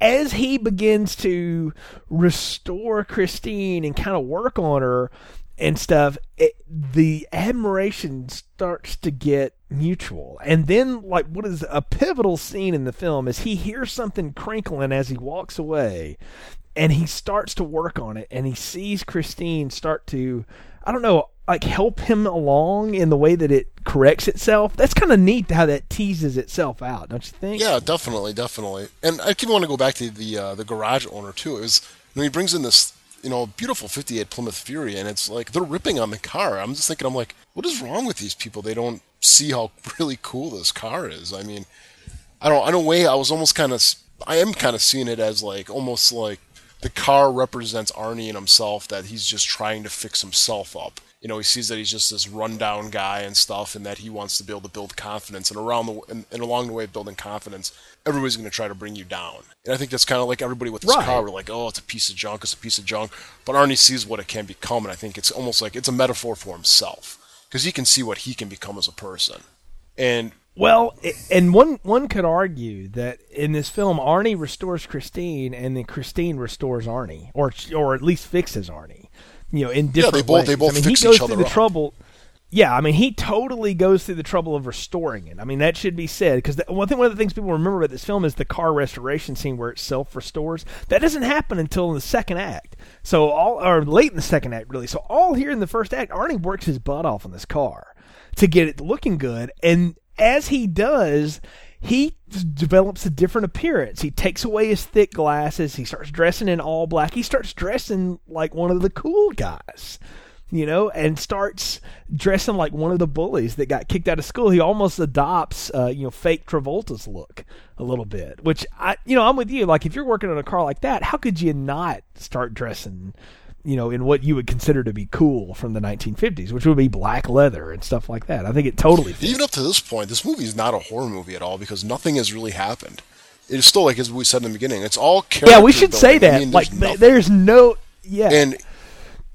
as he begins to restore Christine and kind of work on her and stuff, it, the admiration starts to get mutual. And then, like, what is a pivotal scene in the film is he hears something crinkling as he walks away, and he starts to work on it, and he sees Christine start to, I don't know, like help him along in the way that it corrects itself. That's kind of neat how that teases itself out, don't you think? Yeah, definitely, definitely. And I even want to go back to the uh, the garage owner too. It was you know, he brings in this you know beautiful '58 Plymouth Fury, and it's like they're ripping on the car. I'm just thinking, I'm like, what is wrong with these people? They don't see how *laughs* really cool this car is. I mean, I don't. In a way, I was almost kind of. I am kind of seeing it as like almost like the car represents Arnie and himself. That he's just trying to fix himself up you know, he sees that he's just this rundown guy and stuff, and that he wants to be able to build confidence. And around the and, and along the way of building confidence, everybody's going to try to bring you down. And I think that's kind of like everybody with this Right. car. We're like, oh, it's a piece of junk. It's a piece of junk. But Arnie sees what it can become, and I think it's almost like it's a metaphor for himself because he can see what he can become as a person. And Well, and one one could argue that in this film, Arnie restores Christine, and then Christine restores Arnie, or or at least fixes Arnie. You know, in different yeah, they both- ways. they both I mean, fix he goes each through other the up. trouble. Yeah, I mean, he totally goes through the trouble of restoring it. I mean, that should be said because one thing, one of the things people remember about this film is the car restoration scene where it self restores. That doesn't happen until in the second act. So all or late in the second act, really. So all here in the first act, Arnie works his butt off on this car to get it looking good, and as he does, he develops a different appearance. He takes away his thick glasses. He starts dressing in all black. He starts dressing like one of the cool guys you know, and starts dressing like one of the bullies that got kicked out of school. He almost adopts, uh, you know, fake Travolta's look a little bit, which I, you know, I'm with you. Like, if you're working on a car like that, how could you not start dressing, you know, in what you would consider to be cool from the 1950s, which would be black leather and stuff like that? I think it totally fits. even up to this point, this movie is not a horror movie at all because nothing has really happened. It is still like as we said in the beginning, it's all character. yeah, we should say that. I mean, like, there's th- nothing. there's no, yeah. and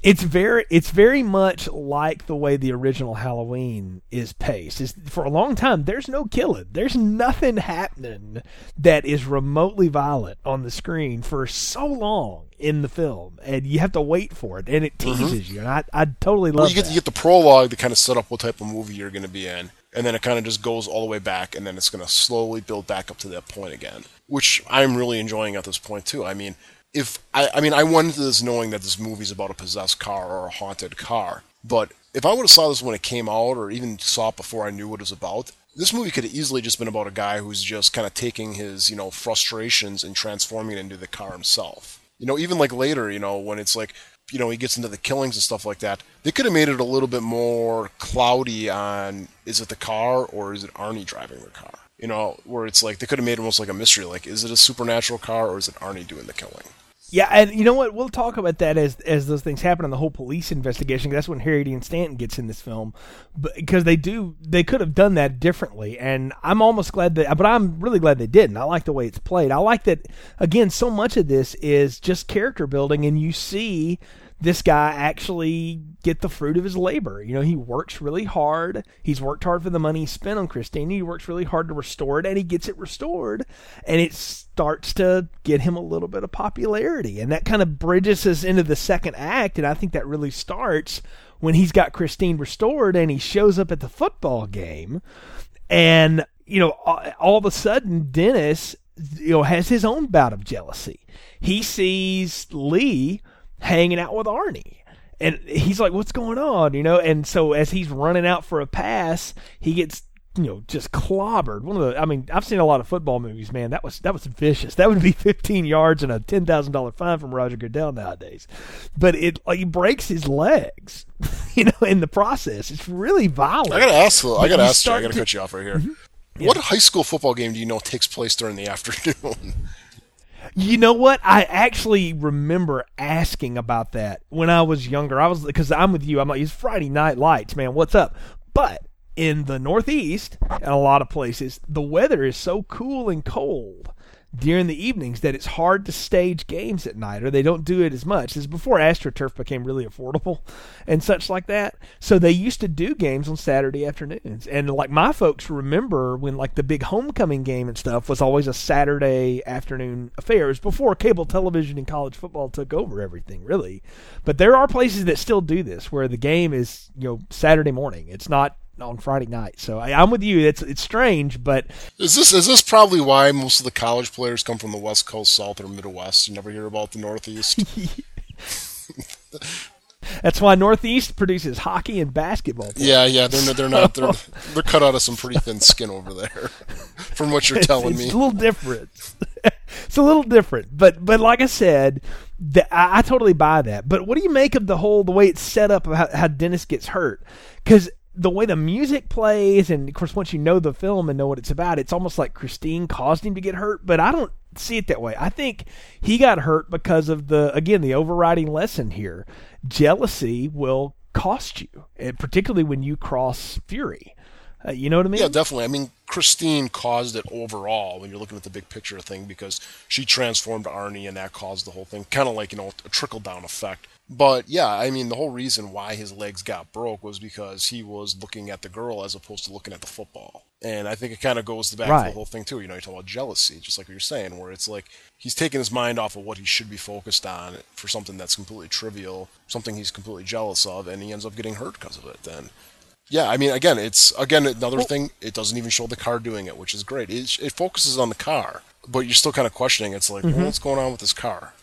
it's very it's very much like the way the original Halloween is paced. Is for a long time there's no killing. There's nothing happening that is remotely violent on the screen for so long in the film, and you have to wait for it, and it teases you. And I I totally love Mm-hmm. well, you get that. you get the prologue to kind of set up what type of movie you're going to be in, and then it kind of just goes all the way back, and then it's going to slowly build back up to that point again, which I'm really enjoying at this point too. I mean, if I, I mean, I went into this knowing that this movie's about a possessed car or a haunted car, but if I would have saw this when it came out, or even saw it before I knew what it was about, this movie could have easily just been about a guy who's just kind of taking his, you know, frustrations and transforming it into the car himself. You know, even like later, you know, when it's like, you know, he gets into the killings and stuff like that, they could have made it a little bit more cloudy on is it the car or is it Arnie driving the car? You know, where it's like they could have made it almost like a mystery, like is it a supernatural car or is it Arnie doing the killing? Yeah, and you know what? We'll talk about that as as those things happen in the whole police investigation. That's when Harry Dean Stanton gets in this film, but because they do, they could have done that differently. And I'm almost glad that, but I'm really glad they didn't. I like the way it's played. I like that. Again, so much of this is just character building, and you see this guy actually get the fruit of his labor. You know, he works really hard. He's worked hard for the money he spent on Christine. He works really hard to restore it, and he gets it restored, and it starts to get him a little bit of popularity, and that kind of bridges us into the second act. And I think that really starts when he's got Christine restored, and he shows up at the football game, and you know, all, of a sudden, Dennis, you know, has his own bout of jealousy. He sees Lee hanging out with Arnie. And he's like, "What's going on?" You know. And so as he's running out for a pass, he gets you know just clobbered. One of the, I mean, I've seen a lot of football movies. Man, that was that was vicious. That would be *laughs* 15 yards and a ten thousand dollar fine from Roger Goodell nowadays. But it like he breaks his legs, *laughs* you know, in the process. It's really violent. I gotta ask. I gotta you ask you. I gotta to- cut you off right here. Mm-hmm. What high school football game do you know takes place during the *laughs* afternoon? You know what? I actually remember asking about that when I was younger. I was because I'm with you. I'm like, it's Friday Night Lights, man. What's up? But in the Northeast and a lot of places, the weather is so cool and cold during the evenings that it's hard to stage games at night, or they don't do it as much. Is before AstroTurf became really affordable *laughs* and such like that. So they used to do games on Saturday afternoons. And like my folks remember when like the big homecoming game and stuff was always a Saturday afternoon affair. It was before cable television and college football took over everything, really. But there are places that still do this where the game is, you know, Saturday morning. It's not on Friday night. So I, I'm with you. It's it's strange, but Is this is this probably why most of the college players come from the West Coast, South, or Midwest? You never hear about the Northeast. *laughs* *laughs* that's why Northeast produces hockey and basketball. players. yeah, yeah, they're they're not they're *laughs* they're cut out of some pretty thin skin over there, from what you're telling it's, me. It's a little different. it's a little different, but but like I said, the, I, I totally buy that. But what do you make of the whole the way it's set up of how, how Dennis gets hurt? Because the way the music plays, and of course, once you know the film and know what it's about, it's almost like Christine caused him to get hurt. But I don't see it that way. I think he got hurt because of the again the overriding lesson here: jealousy will cost you, and particularly when you cross fury. Uh, you know what I mean? Yeah, definitely. I mean, Christine caused it overall when you're looking at the big picture thing because she transformed Arnie and that caused the whole thing. Kind of like, you know, a trickle down effect. But yeah, I mean, the whole reason why his legs got broke was because he was looking at the girl as opposed to looking at the football. And I think it kind of goes back to the whole thing, too. You know, you talk about jealousy, just like what you're saying, where it's like he's taking his mind off of what he should be focused on for something that's completely trivial, something he's completely jealous of, and he ends up getting hurt because of it. Then yeah, I mean, again, it's again another thing. It doesn't even show the car doing it, which is great. It, it focuses on the car, but you're still kind of questioning. It's like, Mm-hmm. well, what's going on with this car?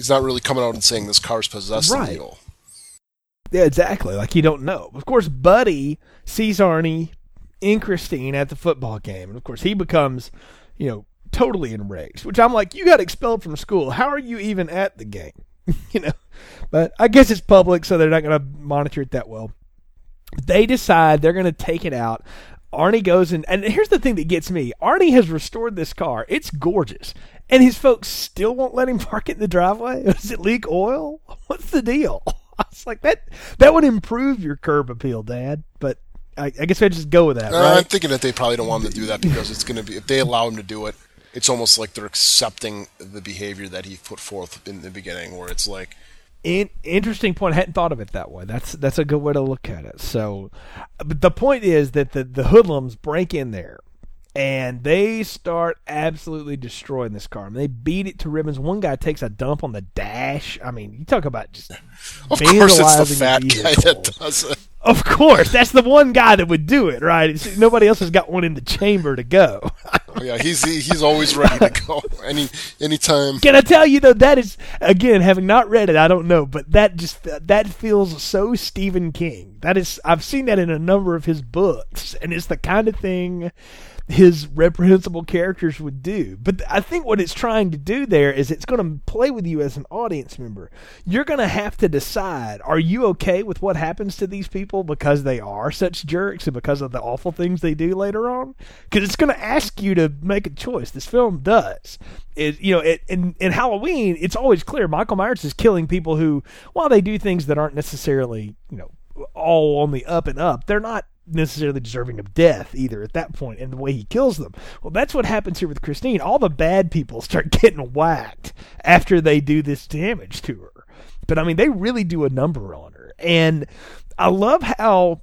He's not really coming out and saying this car's possessed Right. Yeah, exactly. Like you don't know. Of course, Buddy sees Arnie and Christine at the football game, and of course he becomes, you know, totally enraged. Which I'm like, you got expelled from school. How are you even at the game? *laughs* you know, but I guess it's public, so they're not going to monitor it that well. They decide they're going to take it out. Arnie goes and and here's the thing that gets me: Arnie has restored this car. It's gorgeous, and his folks still won't let him *laughs* park it in the driveway. *laughs* Does it leak oil? *laughs* What's the deal? I was like that. That would improve your curb appeal, Dad. But I, I guess I just go with that, Uh, I'm thinking that they probably don't want him to do that because it's going to be if they allow him to do it, it's almost like they're accepting the behavior that he put forth in the beginning, where it's like, In, interesting point. I hadn't thought of it that way. That's that's a good way to look at it. So, but the point is that the the hoodlums break in there, and they start absolutely destroying this car. I mean, they beat it to ribbons. One guy takes a dump on the dash. I mean, you talk about just *laughs* of course, it's the fat guy that does it. Of course, that's the one guy that would do it, right? It's, nobody else has got one in the chamber to go. Oh, yeah, he's he's always ready to go any anytime. Can I tell you though? That is again, having not read it, I don't know, but that just that feels so Stephen King. That is, I've seen that in a number of his books, and it's the kind of thing his reprehensible characters would do. But I think what it's trying to do there is it's going to play with you as an audience member. You're going to have to decide: Are you okay with what happens to these people because they are such jerks and because of the awful things they do later on? Because it's going to ask you to make a choice. This film does. It, you know, it, in in Halloween, it's always clear Michael Myers is killing people who, while they do things that aren't necessarily, you know, all on the up and up, they're not necessarily deserving of death either at that point and the way he kills them. Well, that's what happens here with Christine. All the bad people start *laughs* getting whacked after they do this damage to her. But I mean, they really do a number on her. And I love how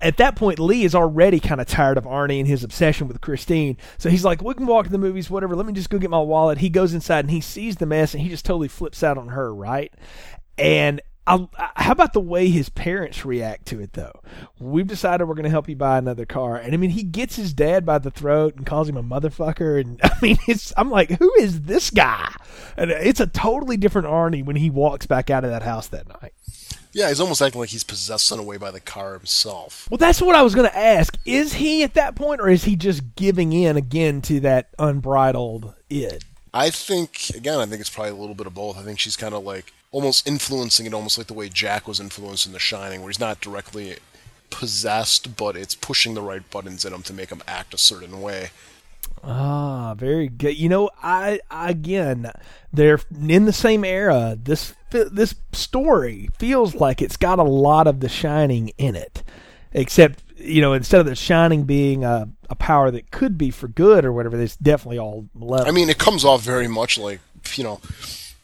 at that point, Lee is already kind of tired of Arnie and his obsession with Christine. So he's like, "We can walk to the movies, whatever. Let me just go get my wallet." He goes inside and he sees the mess, and he just totally flips out on her, right? And I, uh, how about the way his parents react to it, though? We've decided we're going to help you buy another car, and I mean, he gets his dad by the throat and calls him a motherfucker, and *laughs* I mean, it's I'm like, who is this guy? And it's a totally different Arnie when he walks back out of that house that night. Yeah, he's almost acting like he's possessed in a way by the car himself. Well, that's what I was going to ask. Is he at that point, or is he just giving in again to that unbridled id? I think again, I think it's probably a little bit of both. I think she's kind of like almost influencing it, almost like the way Jack was influenced in The Shining, where he's not directly possessed, but it's pushing the right buttons in him to make him act a certain way. Ah, very good. You know, I, again, they're in the same era. This this story feels like it's got a lot of The Shining in it, except you know, instead of The Shining being a, a power that could be for good or whatever, it's definitely all love. I mean, it comes off very much like you know,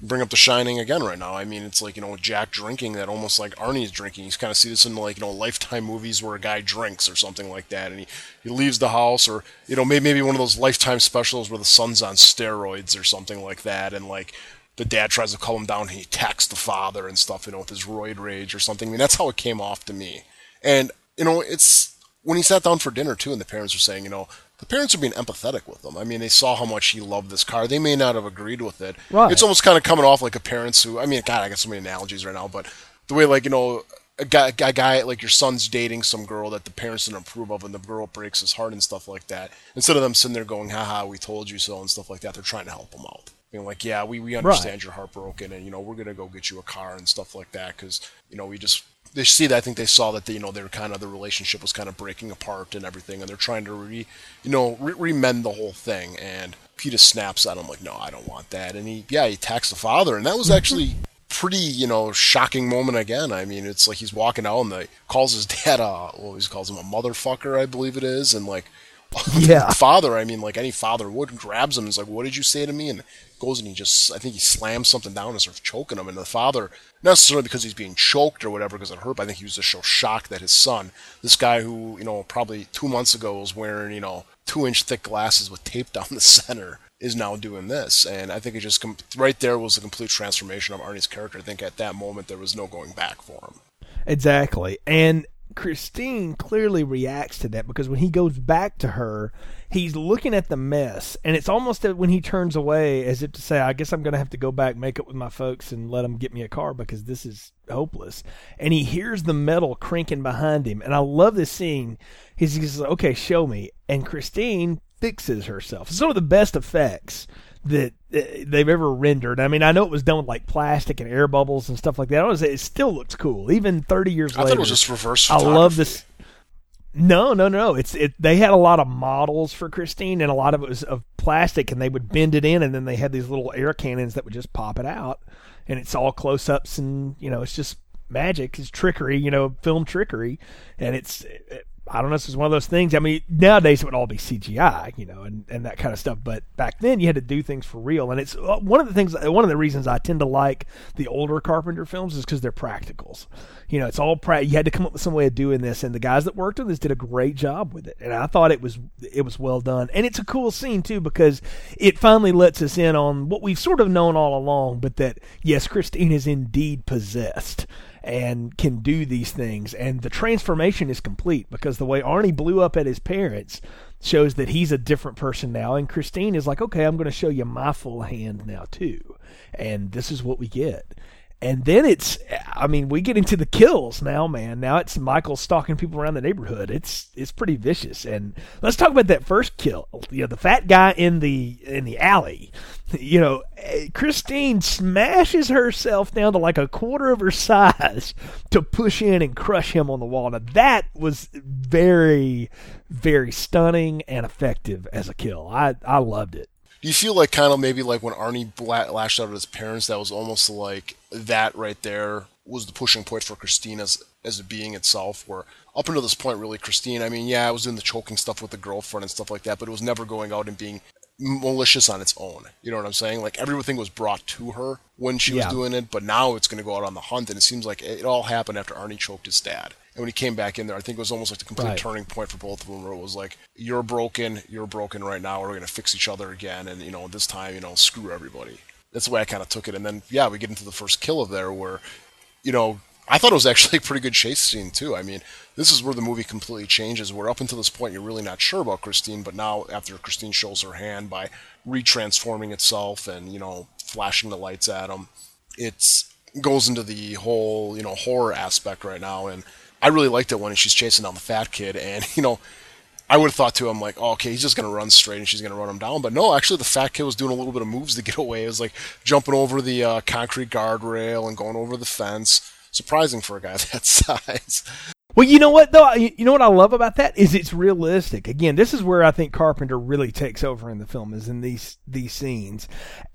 bring up The Shining again right now. I mean, it's like you know Jack drinking that almost like Arnie's drinking. You kind of see this in like you know Lifetime movies where a guy drinks or something like that, and he, he leaves the house, or you know maybe maybe one of those Lifetime specials where the son's on steroids or something like that, and like the dad tries to calm him down, and he attacks the father and stuff, you know, with his roid rage or something. I mean, that's how it came off to me, and you know it's when he sat down for dinner too, and the parents were saying, you know, the parents are being empathetic with him. I mean, they saw how much he loved this car. They may not have agreed with it. Right. It's almost kind of coming off like a parents who, I mean, God, I got so many analogies right now, but the way, like, you know, a guy, a guy, like your son's dating some girl that the parents didn't approve of, and the girl breaks his heart and stuff like that. Instead of them sitting there going, haha, we told you so, and stuff like that, they're trying to help him out. Being like, yeah, we, we understand Right. you're heartbroken, and, you know, we're going to go get you a car and stuff like that, because, you know, we just, they see that I think they saw that they, you know they were kind of the relationship was kind of breaking apart and everything, and they're trying to re you know re- remend the whole thing. And Peter snaps at him like, "No, I don't want that." And he yeah he attacks the father, and that was actually pretty you know shocking moment again. I mean, it's like he's walking out and the calls his *laughs* dad uh well he calls him a motherfucker I believe it is, and like *laughs* Yeah. father I mean like any father would grabs him and is like, "What did you say to me?" and goes and he just I think he slams something down and starts choking him, and the father not necessarily because he's being choked or whatever because it hurt. But I think he was just so shocked that his son, this guy who you know probably two months ago was wearing you know two inch thick glasses with tape down *laughs* the center, is now doing this. And I think it just right there was a complete transformation of Arnie's character. I think at that moment there was no going back for him. Exactly. And Christine clearly reacts to that because when he goes back to her, he's looking at the mess. And it's almost that when he turns away as if to say, I guess I'm going to have to go back, make up with my folks, and let them get me a car because this is hopeless. And he hears the metal cranking behind him. And I love this scene. He's just like, okay, show me. And Christine fixes herself. It's one of the best effects that uh, they've ever rendered. I mean, I know it was done with like plastic and air bubbles and stuff like that. I was it still looks cool, even thirty years I later. thought it was just reverse. I love this. No, no, no. It's it. They had a lot of models for Christine, and a lot of it was of plastic, and they would bend it in, and then they had these little air cannons that would just pop it out, and it's all close ups, and you know, it's just magic, it's trickery, you know, film trickery, and it's. It, I don't know. This is one of those things. I mean, nowadays it would all be CGI, you know, and, and that kind of stuff. But back then you had to do things for real. And it's uh, one of the things, one of the reasons I tend to like the older Carpenter films is because they're practicals. You know, it's all pra- You had to come up with some way of doing this, and the guys that worked on this did a great job with it. And I thought it was it was well done. And it's a cool scene too because it finally lets us in on what we've sort of known all along, but that yes, Christine is indeed possessed and can do these things. And the transformation is complete because the way Arnie blew up at his parents shows that he's a different person now. And Christine is like, okay, I'm going to show you my full hand now, too. And this is what we get. And then it's, I mean, we get into the kills now, man. Now it's Michael stalking people around the neighborhood. It's it's pretty vicious. And let's talk about that first kill. You know, the fat guy in the in the alley. *laughs* You know, Christine smashes herself down to like a quarter of her size to push in and crush him on the wall. Now that was very, very stunning and effective as a kill. I I loved it. Do you feel like kind of maybe like when Arnie lashed out at his parents, that was almost like that right there was the pushing point for Christine as as a being itself? Where up until this point, really, Christine, I mean, yeah, I was doing the choking stuff with the girlfriend and stuff like that, but it was never going out and being malicious on its own. You know what I'm saying? Like everything was brought to her when she Yeah. was doing it, but now it's going to go out on the hunt, and it seems like it all happened after Arnie choked his dad. And when he came back in there, I think it was almost like the complete Right. turning point for both of them, where it was like, "You're broken, you're broken right now. We're going to fix each other again, and you know, this time, you know, screw everybody." That's the way I kind of took it. And then, yeah, we get into the first kill of there, where, you know, I thought it was actually a pretty good chase scene too. I mean, this is where the movie completely changes. Where up until this point, you're really not sure about Christine, but now after Christine shows her hand by retransforming itself and you know flashing the lights at him, it goes into the whole you know horror aspect right now. And I really liked it when she's chasing down the fat kid, and *laughs* you know. I would have thought too. I'm like, oh, okay, he's just gonna run straight and she's gonna run him down. But no, actually, the fat kid was doing a little bit of moves to get *laughs* away. It was like jumping over the uh, concrete guardrail and going over the fence. Surprising for a guy *laughs* that size. Well, you know what though? You know what I love about that is it's realistic. Again, this is where I think Carpenter really takes over in the film is in these these scenes,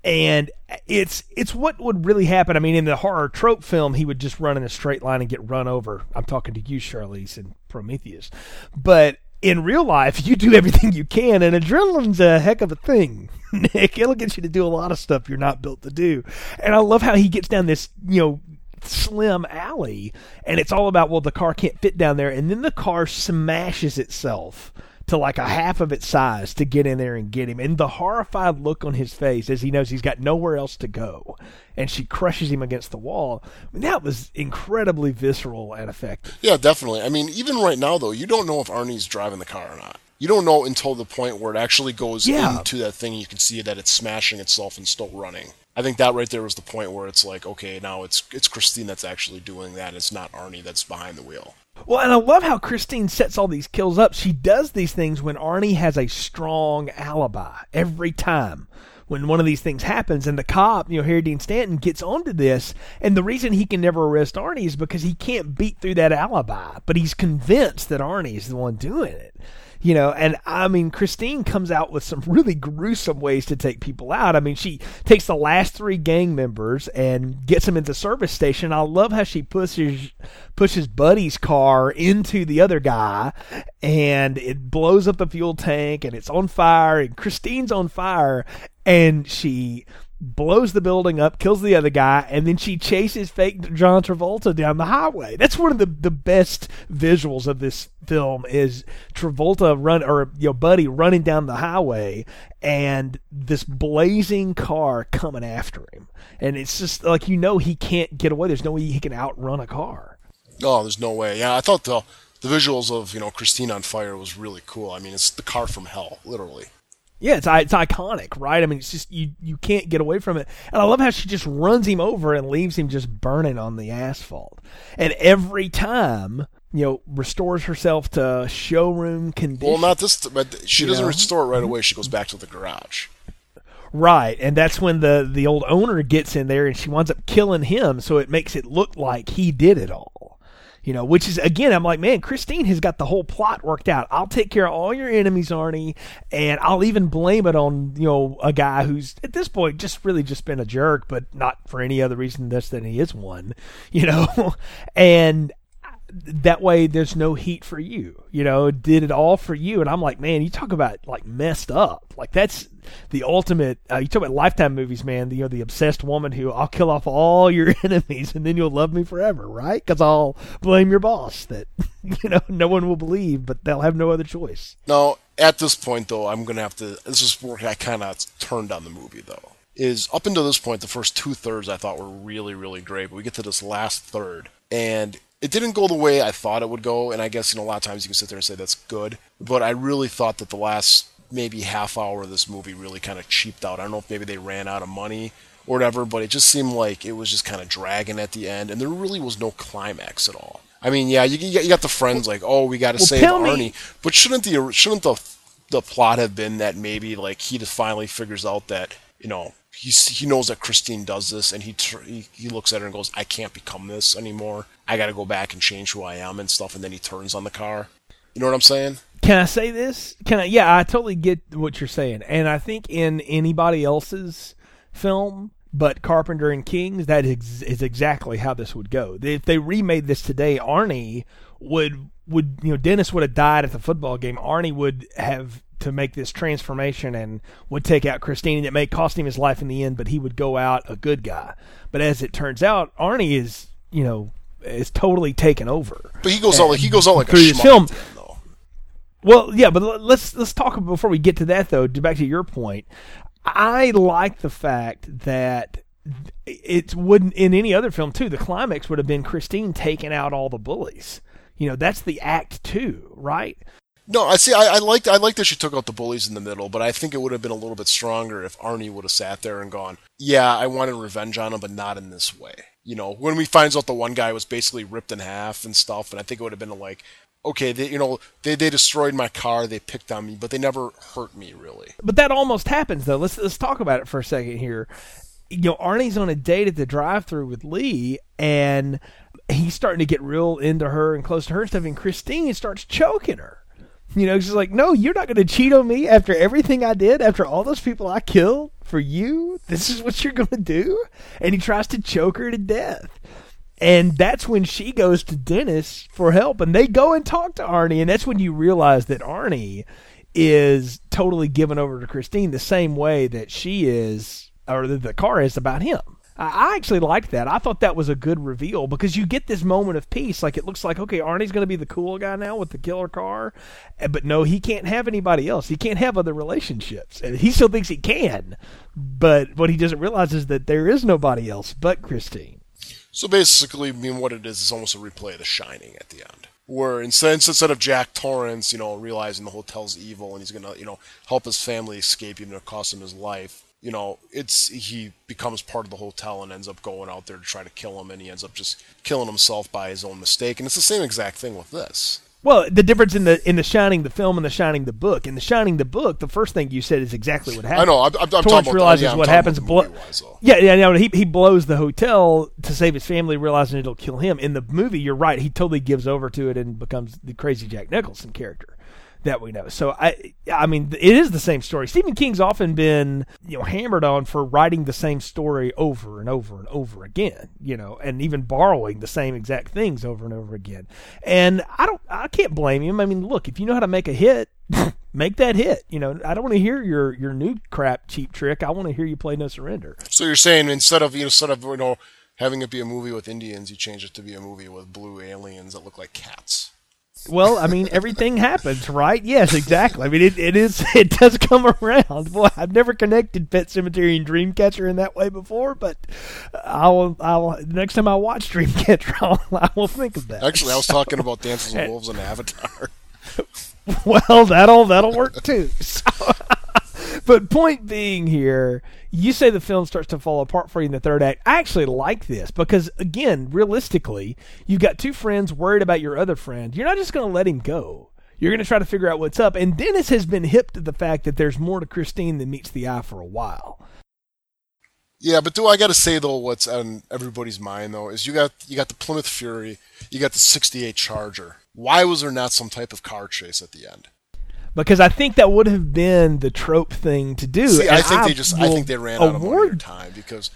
and it's it's what would really happen. I mean, in the horror trope film, he would just run in a straight line and get run over. I'm talking to you, Charlize, and Prometheus, but in real life, you do everything you can, and adrenaline's a heck of a thing. *laughs* Nick, it'll get you to do a lot of stuff you're not built to do. And I love how he gets down this, you know, slim alley and it's all about well the car can't fit down there and then the car smashes itself to like a half of its size to get in there and get him and the horrified look on his face as he knows he's got nowhere else to go and she crushes him against the wall I mean, that was incredibly visceral and effective Yeah, definitely. I mean, even right now though, you don't know if Arnie's driving the car or not. You don't know until the point where it actually goes Yeah. into that thing. and You can see that it's smashing itself and still running. I think that right there was the point where it's like, okay, now it's it's Christine that's actually doing that. It's not Arnie that's behind the wheel. Well, and I love how Christine sets all these kills up. She does these things when Arnie has a strong alibi every time. When one of these things happens, and the cop, you know, Harry Dean Stanton gets onto this, and the reason he can never arrest Arnie is because he can't beat through that alibi, but he's convinced that Arnie is the one doing it. You know, and I mean, Christine comes out with some really gruesome ways to take people out. I mean, she takes the last three gang members and gets them into service station. I love how she pushes pushes Buddy's car into the other guy, and it blows up the fuel tank, and it's on fire, and Christine's on fire, and she blows the building up, kills the other guy, and then she chases fake John Travolta down the highway. That's one of the, the best visuals of this film is Travolta run or your know Buddy running down the highway and this blazing car coming after him. And it's just like you know he can't get away. There's no way he can outrun a car. Oh, there's no way. Yeah, I thought the the visuals of you know Christine on fire was really cool. I mean, it's the car from hell, literally. Yeah, it's it's iconic, right? I mean, it's just you you can't get away from it. And I love how she just runs him over and leaves him just burning on the asphalt. And every time, you know, restores herself to showroom condition. Well, not this, but she doesn't know? restore it right mm-hmm. away. She goes back to the garage. Right, and that's when the the old owner gets in there and she winds up killing him, so it makes it look like he did it all. You know, which is again, I'm like, man, Christine has got the whole plot worked out. I'll take care of all your enemies, Arnie, and I'll even blame it on you know a guy who's at this point just really just been a jerk, but not for any other reason less than he is one. *laughs* You know, and that way there's no heat for you you know did it all for you and i'm like man you talk about like messed up like that's the ultimate uh, you talk about lifetime movies man the, you know the obsessed woman who i'll kill off all your *laughs* enemies and then you'll love me forever right because i'll blame your boss that *laughs* you know no one will believe but they'll have no other choice Now, at this point, though, I'm gonna have to. This is where I kind of turned on the movie, though. Is up until this point, the first two thirds I thought were really, really great, but we get to this last third, and it didn't go the way I thought it would go. And I guess you know a lot of times you can sit there and say that's good, but I really thought that the last maybe half hour of this movie really kind of cheaped out. I don't know if maybe they ran out of money or whatever, but it just seemed like it was just kind of dragging at the end, and there really was no climax at all. I mean, yeah, you, you got- the friends like, oh, we got to Well, save tell me- Arnie, but shouldn't the shouldn't the the plot have been that maybe like he just finally figures out that you know he's he knows that Christine does this, and he tr- he, he looks at her and goes, I can't become this anymore. I got to go back and change who I am and stuff, and then he turns on the car. You know what I'm saying? Can I say this? Can I? Yeah, I totally get what you're saying, and I think in anybody else's film, but Carpenter and King's, that is, is exactly how this would go. If they remade this today, Arnie would would you know Dennis would have died at the football game. Arnie would have to make this transformation and would take out Christine, and it may cost him his life in the end, but he would go out a good guy. But as it turns out, Arnie is you know is totally taken over. But he goes out like he goes out like a Through his schmuck film. at the end, though. Well, yeah, but let's let's talk before we get to that though. Back to your point, I like the fact that it wouldn't in any other film too. The climax would have been Christine taking out all the bullies. You know, that's the act two, right? No, I see. I, I liked. I liked that she took out the bullies in the middle, but I think it would have been a little bit stronger if Arnie would have sat there and gone, "Yeah, I wanted revenge on him, but not in this way." You know, when we finds out the one guy was basically ripped in half and stuff, and I think it would have been like, "Okay, they, you know, they they destroyed my car, they picked on me, but they never hurt me really." But that almost happens though. Let's let's talk about it for a second here. You know, Arnie's on a date at the drive-through with Lee, and he's starting to get real into her and close to her and stuff, and Christine starts choking her. You know, she's like, "No, you're not going to cheat on me after everything I did, after all those people I killed for you. This is what you're going to do." And he tries to choke her to death. And that's when she goes to Dennis for help, and they go and talk to Arnie, and that's when you realize that Arnie is totally given over to Christine the same way that she is, or that the car is about him. I actually liked that. I thought that was a good reveal because you get this moment of peace. Like it looks like okay, Arnie's going to be the cool guy now with the killer car, Eh, but no, he can't have anybody else. He can't have other relationships, and he still thinks he can. But what he doesn't realize is that there is nobody else but Christine. So basically, I mean, what it is is almost a replay of The Shining at the end, where instead instead of Jack Torrance, you know, realizing the hotel's evil and he's gonna, you know, help his family escape even if it costs him his life, you know, it's he becomes part of the hotel and ends up going out there to try to kill him, and he ends up just killing himself by his own mistake, and it's the same exact thing with this. Well, the difference in the in the Shining the film and the Shining the book. In the Shining the book, the first thing you said is exactly what happened. I know. I'm, I'm, Torrance about realizes yeah, I'm what happens. Blo- movie-wise, yeah, yeah, no, he he blows the hotel to save his family, realizing it'll kill him. In the movie, you're right. He totally gives over to it and becomes the crazy Jack Nicholson character that we know. So I, I mean, it is the same story. Stephen King's often been you know hammered on for writing the same story over and over and over again. You know, and even borrowing the same exact things over and over again. And I don't, I can't blame him. I mean, look, if you know how to make a hit. *laughs* Make that hit. You know, I don't want to hear your your new crap cheap trick. I want to hear you play No Surrender. So you're saying instead of you know, instead of you know having it be a movie with Indians, you change it to be a movie with blue aliens that look like cats. Well, I mean, everything happens, right? Yes, exactly. I mean, it, it is *laughs* it does come around. Boy, I've never connected Pet Sematary and Dreamcatcher in that way before, but I will. I will. Next time I watch Dreamcatcher, *laughs* I'll, I will think of that. Actually, I was talking about Dances with *laughs* Wolves and Avatar. well, that'll that'll work too. So, but point being here, you say the film starts to fall apart for you in the third act. I actually like this because, again, realistically, you've got two friends worried about your other friend. You're not just going to let him go. You're going to try to figure out what's up. And Dennis has been hip to the fact that there's more to Christine than meets the eye for a while. Yeah, but do I got to say though, what's on everybody's mind though is you got you got the Plymouth Fury, you got the '68 Charger. Why was there not some type of car chase at the end? Because I think that would have been the trope thing to do. See, I think they just I think they ran out of time because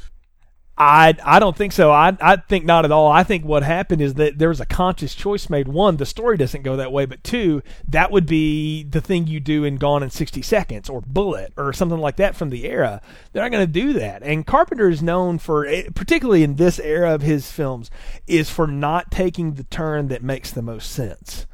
I I don't think so. I I think not at all. I think what happened is that there was a conscious choice made. One, the story doesn't go that way, but two, that would be the thing you do in Gone in 60 Seconds or Bullitt or something like that from the era. They're not going to do that. And Carpenter is known for, eh, particularly in this era of his films, is for not taking the turn that makes the most sense.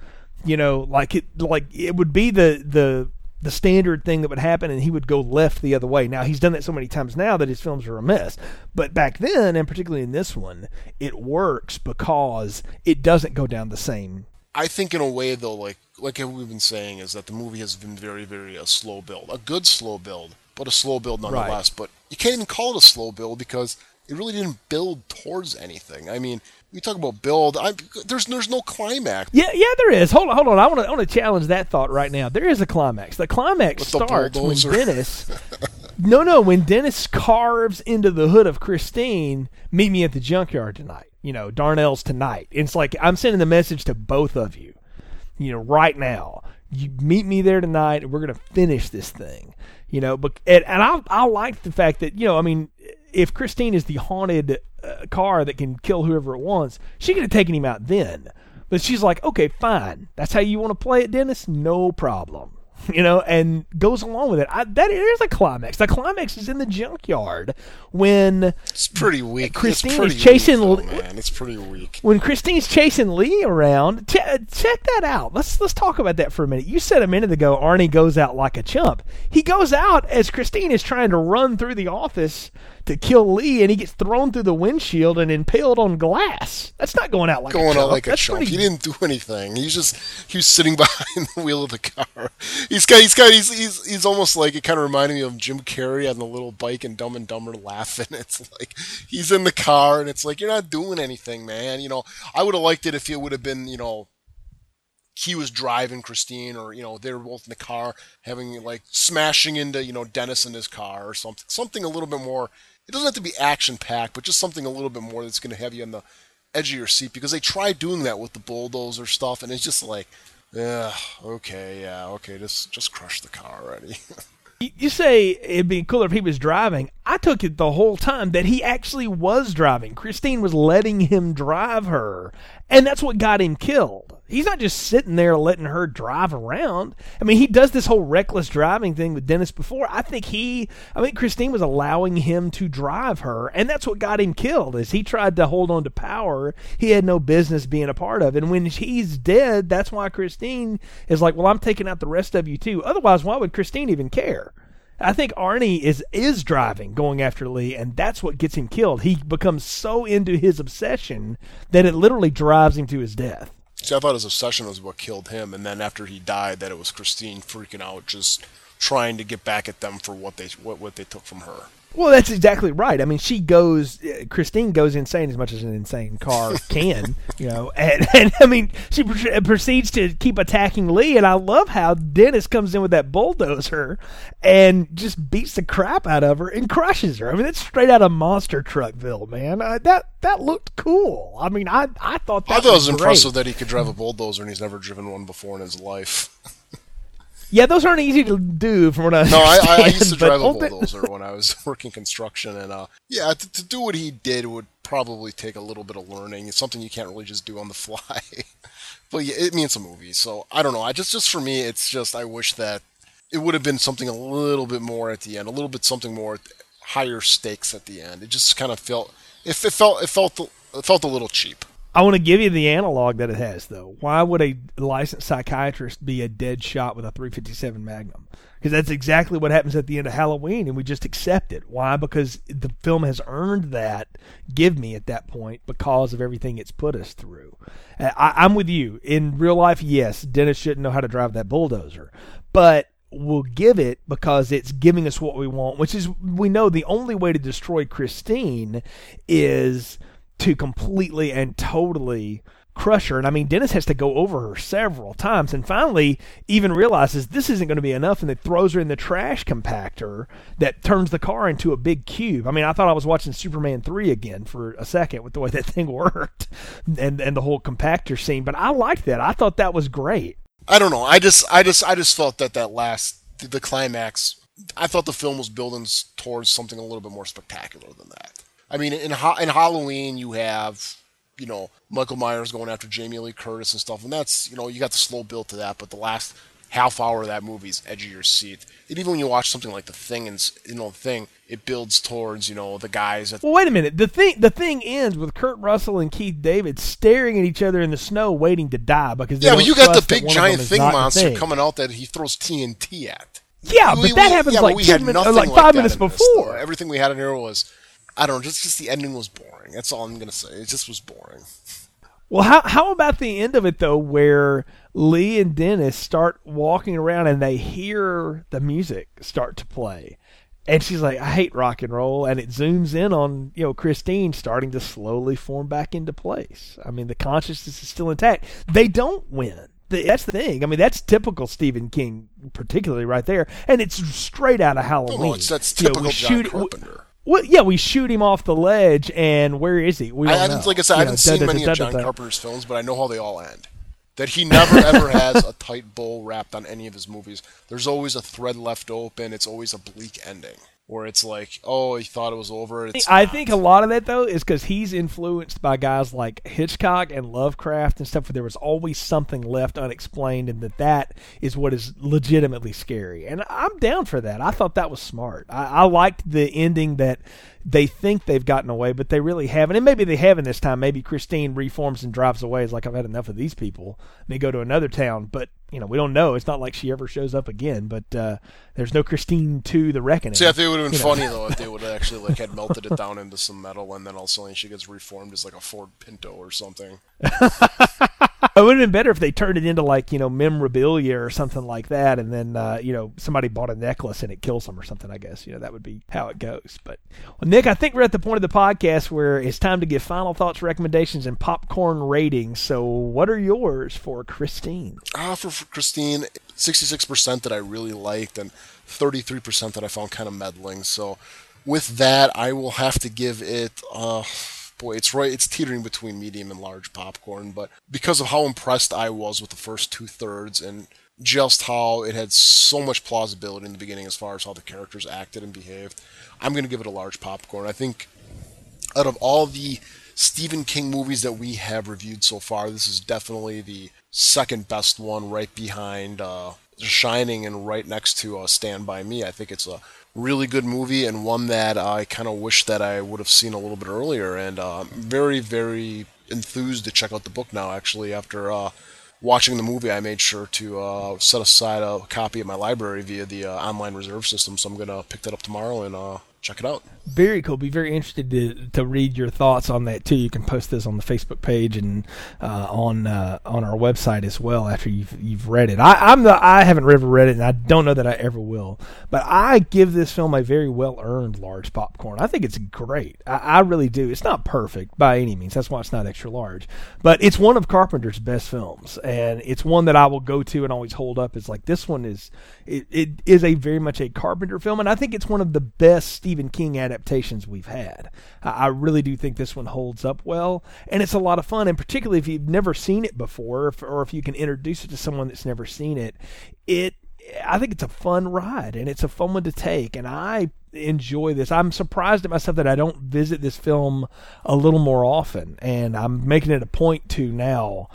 You know, like it like it would be the the the standard thing that would happen and he would go left the other way. Now he's done that so many times now that his films are a mess. But back then and particularly in this one, it works because it doesn't go down the same I think in a way though, like like we've been saying, is that the movie has been very very a slow build, a good slow build, but a slow build nonetheless. But you can't even call it a slow build because it really didn't build towards anything. I mean, we talk about build. I, there's there's no climax. Yeah, yeah, there is. Hold on, hold on. I want to I want to challenge that thought right now. There is a climax. The climax With the starts when. Dennis. *laughs* no, no, when Dennis carves into the hood of Christine, meet me at the junkyard tonight. You know, Darnell's tonight. It's like I'm sending the message to both of you. You know, right now. You meet me there tonight, and we're gonna finish this thing. You know, but and, and I I like the fact that you know, I mean, if Christine is the haunted uh, car that can kill whoever it wants, she could have taken him out then. But she's like, okay, fine. That's how you want to play it, Dennis? No problem. *laughs* You know, and goes along with it. I, that is a climax. The climax is in the junkyard when It's pretty weak. Christine pretty is chasing weak, though, man. It's pretty weak. when Christine's chasing Lee around. Ch- check that out. Let's let's talk about that for a minute. You said a minute ago Arnie goes out like a chump. He goes out as Christine is trying to run through the office to kill Lee, and he gets thrown through the windshield and impaled on glass. That's not going out like a Going chump. out like a That's chump. pretty- He didn't do anything. He's just he was sitting *laughs* behind the wheel of the car. He's got he's got he's he's, he's almost like it kind of reminded me of Jim Carrey on the little bike and Dumb and Dumber laughing. *laughs* It's like he's in the car and it's like you're not doing anything, man. You know, I would have liked it if it would have been you know he was driving Christine, or you know they were both in the car, having like smashing into you know Dennis in his car or something, something a little bit more. It doesn't have to be action packed, but just something a little bit more that's going to have you on the edge of your seat because they try doing that with the bulldozer stuff, and it's just like, yeah, okay, yeah, okay, just just crush the car already. *laughs* You- You say it'd be cooler if he was driving. I took it the whole time that he actually was driving. Christine was letting him drive her, and that's what got him killed. He's not just sitting there letting her drive around. I mean, he does this whole reckless driving thing with Dennis before. I think he, I think Christine was allowing him to drive her, and that's what got him killed. Is he tried to hold on to power he had no business being a part of, and when he's dead, that's why Christine is like, well, I'm taking out the rest of you too. Otherwise, why would Christine even care? I think Arnie is is driving, going after Lee, and that's what gets him killed. He becomes so into his obsession that it literally drives him to his death. See, I thought his obsession was what killed him, and then after he died, that it was Christine freaking out, just trying to get back at them for what they what, what they took from her. Well, that's exactly right. I mean, she goes, Christine goes insane as much as an insane car *laughs* can, you know, and, and I mean, she pr- proceeds to keep attacking Lee, and I love how Dennis comes in with that bulldozer and just beats the crap out of her and crushes her. I mean, that's straight out of Monster Truckville, man. Uh, that that looked cool. I mean, I I thought that I thought it was great. impressive that he could drive a bulldozer, and he's never driven one before in his life. *laughs* Yeah, those aren't easy to do from what I No, I, I, used to drive a bulldozer when I was *laughs* working construction, and uh, yeah, to, to do what he did would probably take a little bit of learning. It's something you can't really just do on the *laughs* fly. but yeah, it means a movie, so I don't know. I just, just for me, it's just I wish that it would have been something a little bit more at the end, a little bit something more higher stakes at the end. It just kind of felt, it, it felt, it felt, it felt a little cheap. I want to give you the analog that it has, though. Why would a licensed psychiatrist be a dead shot with a 357 Magnum? Because that's exactly what happens at the end of Halloween, and we just accept it. Why? Because the film has earned that give me at that point because of everything it's put us through. Uh, I, I'm with you. In real life, yes, Dennis shouldn't know how to drive that bulldozer, but we'll give it because it's giving us what we want, which is we know the only way to destroy Christine is to completely and totally crush her. And I mean, Dennis has to go over her several times and finally even realizes this isn't going to be enough and it throws her in the trash compactor that turns the car into a big cube. I mean, I thought I was watching Superman 3 again for a second with the way *laughs* that thing worked and, and the whole compactor scene, but I liked that. I thought that was great. I don't know. I just, I just, I just felt that that last, the climax. I thought the film was building towards something a little bit more spectacular than that. I mean, in ha- in Halloween, you have, you know, Michael Myers going after Jamie Lee Curtis and stuff, and that's, you know, you got the slow build to that. But the last half hour of that movie is edge of your seat. And even when you watch something like The Thing, and you know, The Thing, it builds towards, you know, the guys at Well, wait a minute. The thing the thing ends with Kurt Russell and Keith David staring at each other in the snow, waiting to die because yeah, but you got the big one of them giant thing monster thing. coming out that he throws TNT at. Yeah, We- but that we- happens yeah, like we ten had minutes, like like five that minutes before. Everything we had in here was, I don't know, just just the ending was boring. That's all I'm gonna say. It just was boring. Well, how how about the end of it though, where Leigh and Dennis start walking around and they hear the music start to play, and she's like, "I hate rock and roll," and it zooms in on you know Christine starting to slowly form back into place. I mean, the consciousness is still intact. They don't win. That's the thing. I mean, that's typical Stephen King, particularly right there, and it's straight out of Halloween. No, it's that's You know, typical John shoot- Carpenter. Well, yeah, we shoot him off the ledge, and where is he? We I, I know. like I said, I You know, haven't seen da- many da- of da- John da- Carpenter's films, but I know how they all end. That he never ever has a tight bow wrapped on any of his movies. There's always a thread left open. It's always a bleak ending, where it's like, oh, he thought it was over. I not. think a lot of that though is because he's influenced by guys like Hitchcock and Lovecraft and stuff, where there was always something left unexplained, and that that is what is legitimately scary. And I'm down for that. I thought that was smart. I, I liked the ending that they think they've gotten away, but they really haven't. And maybe they haven't this time. Maybe Christine reforms and drives away. It's like I've had enough of these people. They go to another town, but you know we don't know. It's not like she ever shows up again. But uh, there's no Christine to the reckoning. See, I think it would have been You know. funny though if they *laughs* would have actually like had melted it down into some metal, and then all of a sudden she gets reformed as like a Ford Pinto or something. *laughs* *laughs* It would have been better if they turned it into like you know memorabilia or something like that, and then uh, you know somebody bought a necklace and it kills them or something. I guess you know that would be how it goes. But well, Nick, I think we're at the point of the podcast where it's time to give final thoughts, recommendations, and popcorn ratings. So, what are yours for Christine? Ah, for, for Christine, 66% that I really liked, and 33% that I found kind of meddling. So, with that, I will have to give it uh, boy, it's right. It's teetering between medium and large popcorn. But because of how impressed I was with the first two thirds and just how it had so much plausibility in the beginning as far as how the characters acted and behaved, I'm going to give it a large popcorn. I think out of all the Stephen King movies that we have reviewed so far, this is definitely the second best one, right behind uh, Shining and right next to uh, Stand By Me. I think it's a really good movie and one that I kind of wish that I would have seen a little bit earlier. And uh, very, very enthused to check out the book now, actually, after uh, watching the movie, I made sure to uh, set aside a copy of my library via the uh, online reserve system. So I'm gonna pick that up tomorrow and uh, check it out. Very cool. Be very interested to to read your thoughts on that too. You can post this on the Facebook page and uh, on uh, on our website as well after you've you've read it. I, I'm the I haven't ever read it and I don't know that I ever will. But I give this film a very well earned large popcorn. I think it's great. I, I really do. It's not perfect by any means. That's why it's not extra large. But it's one of Carpenter's best films, and it's one that I will go to and always hold up. It's like this one is it, it is a very much a Carpenter film, and I think it's one of the best Stephen King adaptations we've had. I, really do think this one holds up well, and it's a lot of fun. And particularly if you've never seen it before, or if, or if you can introduce it to someone that's never seen it, it I think it's a fun ride and it's a fun one to take, and I enjoy this. I'm surprised at myself that I don't visit this film a little more often, and I'm making it a point to now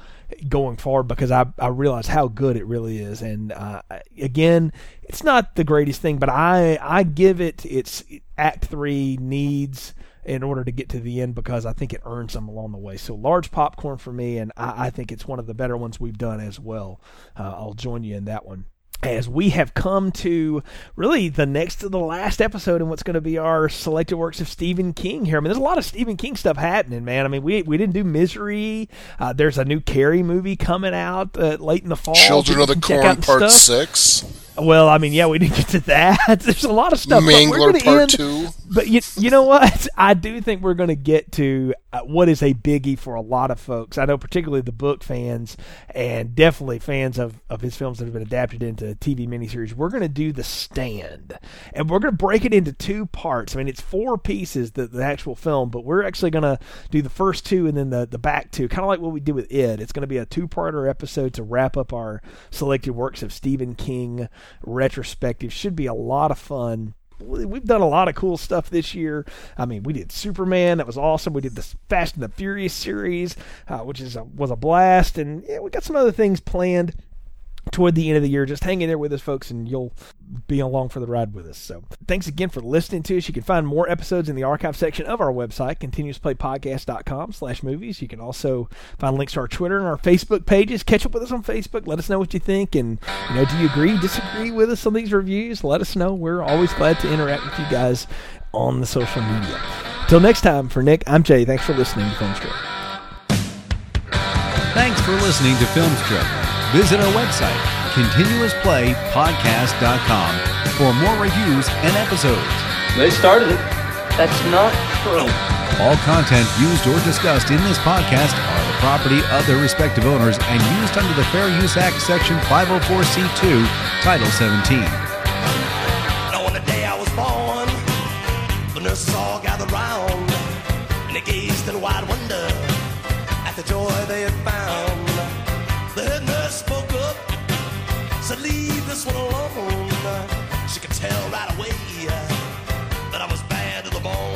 going forward because I, I realize how good it really is. And uh, again, it's not the greatest thing, but I I give it its Act Three needs in order to get to the end because I think it earns them along the way. So large popcorn for me, and I, I think it's one of the better ones we've done as well. Uh, I'll join you in that one as we have come to really the next to the last episode in what's going to be our selected works of Stephen King here. I mean, there's a lot of Stephen King stuff happening, man. I mean, we we didn't do Misery. Uh, there's a new Carrie movie coming out uh, late in the fall. Children of the Corn Part stuff. Six, Well, I mean, yeah, we didn't get to that. *laughs* There's a lot of stuff. Mangler Part end- Two. but you, you know what? *laughs* I do think we're going to get to uh, what is a biggie for a lot of folks. I know, particularly the book fans, and definitely fans of, of his films that have been adapted into TV miniseries. We're going to do The Stand, and we're going to break it into two parts. I mean, it's four pieces, the, the actual film, but we're actually going to do the first two and then the, the back two, kind of like what we did with It. It's going to be a two parter episode to wrap up our selected works of Stephen King retrospective. Should be a lot of fun we've done a lot of cool stuff this year. I mean, we did Superman, that was awesome. We did the Fast and the Furious series, uh, which is a, was a blast, and yeah, we got some other things planned toward the end of the year. Just hang in there with us, folks, and you'll be along for the ride with us. So, thanks again for listening to us. You can find more episodes in the archive section of our website, continuousplaypodcast.com slash movies. You can also find links to our Twitter and our Facebook pages. Catch up with us on Facebook. Let us know what you think. And, you know, do you agree, disagree with us on these reviews? Let us know. We're always glad to interact with you guys on the social media. Till next time, for Nick, I'm Jay. Thanks for listening to Film Strip. Thanks for listening to Film Strip. Visit our website, continuousplaypodcast.com, for more reviews and episodes. They started it. That's not true. All content used or discussed in this podcast are the property of their respective owners and used under the Fair Use Act, Section 504C2, Title 17. Now on the day I was born, the nurses all gathered round, and they gazed in wide wonder at the joy they had found. Spoke up, said, "Leave this one alone." She could tell right away uh, that I was bad to the bone,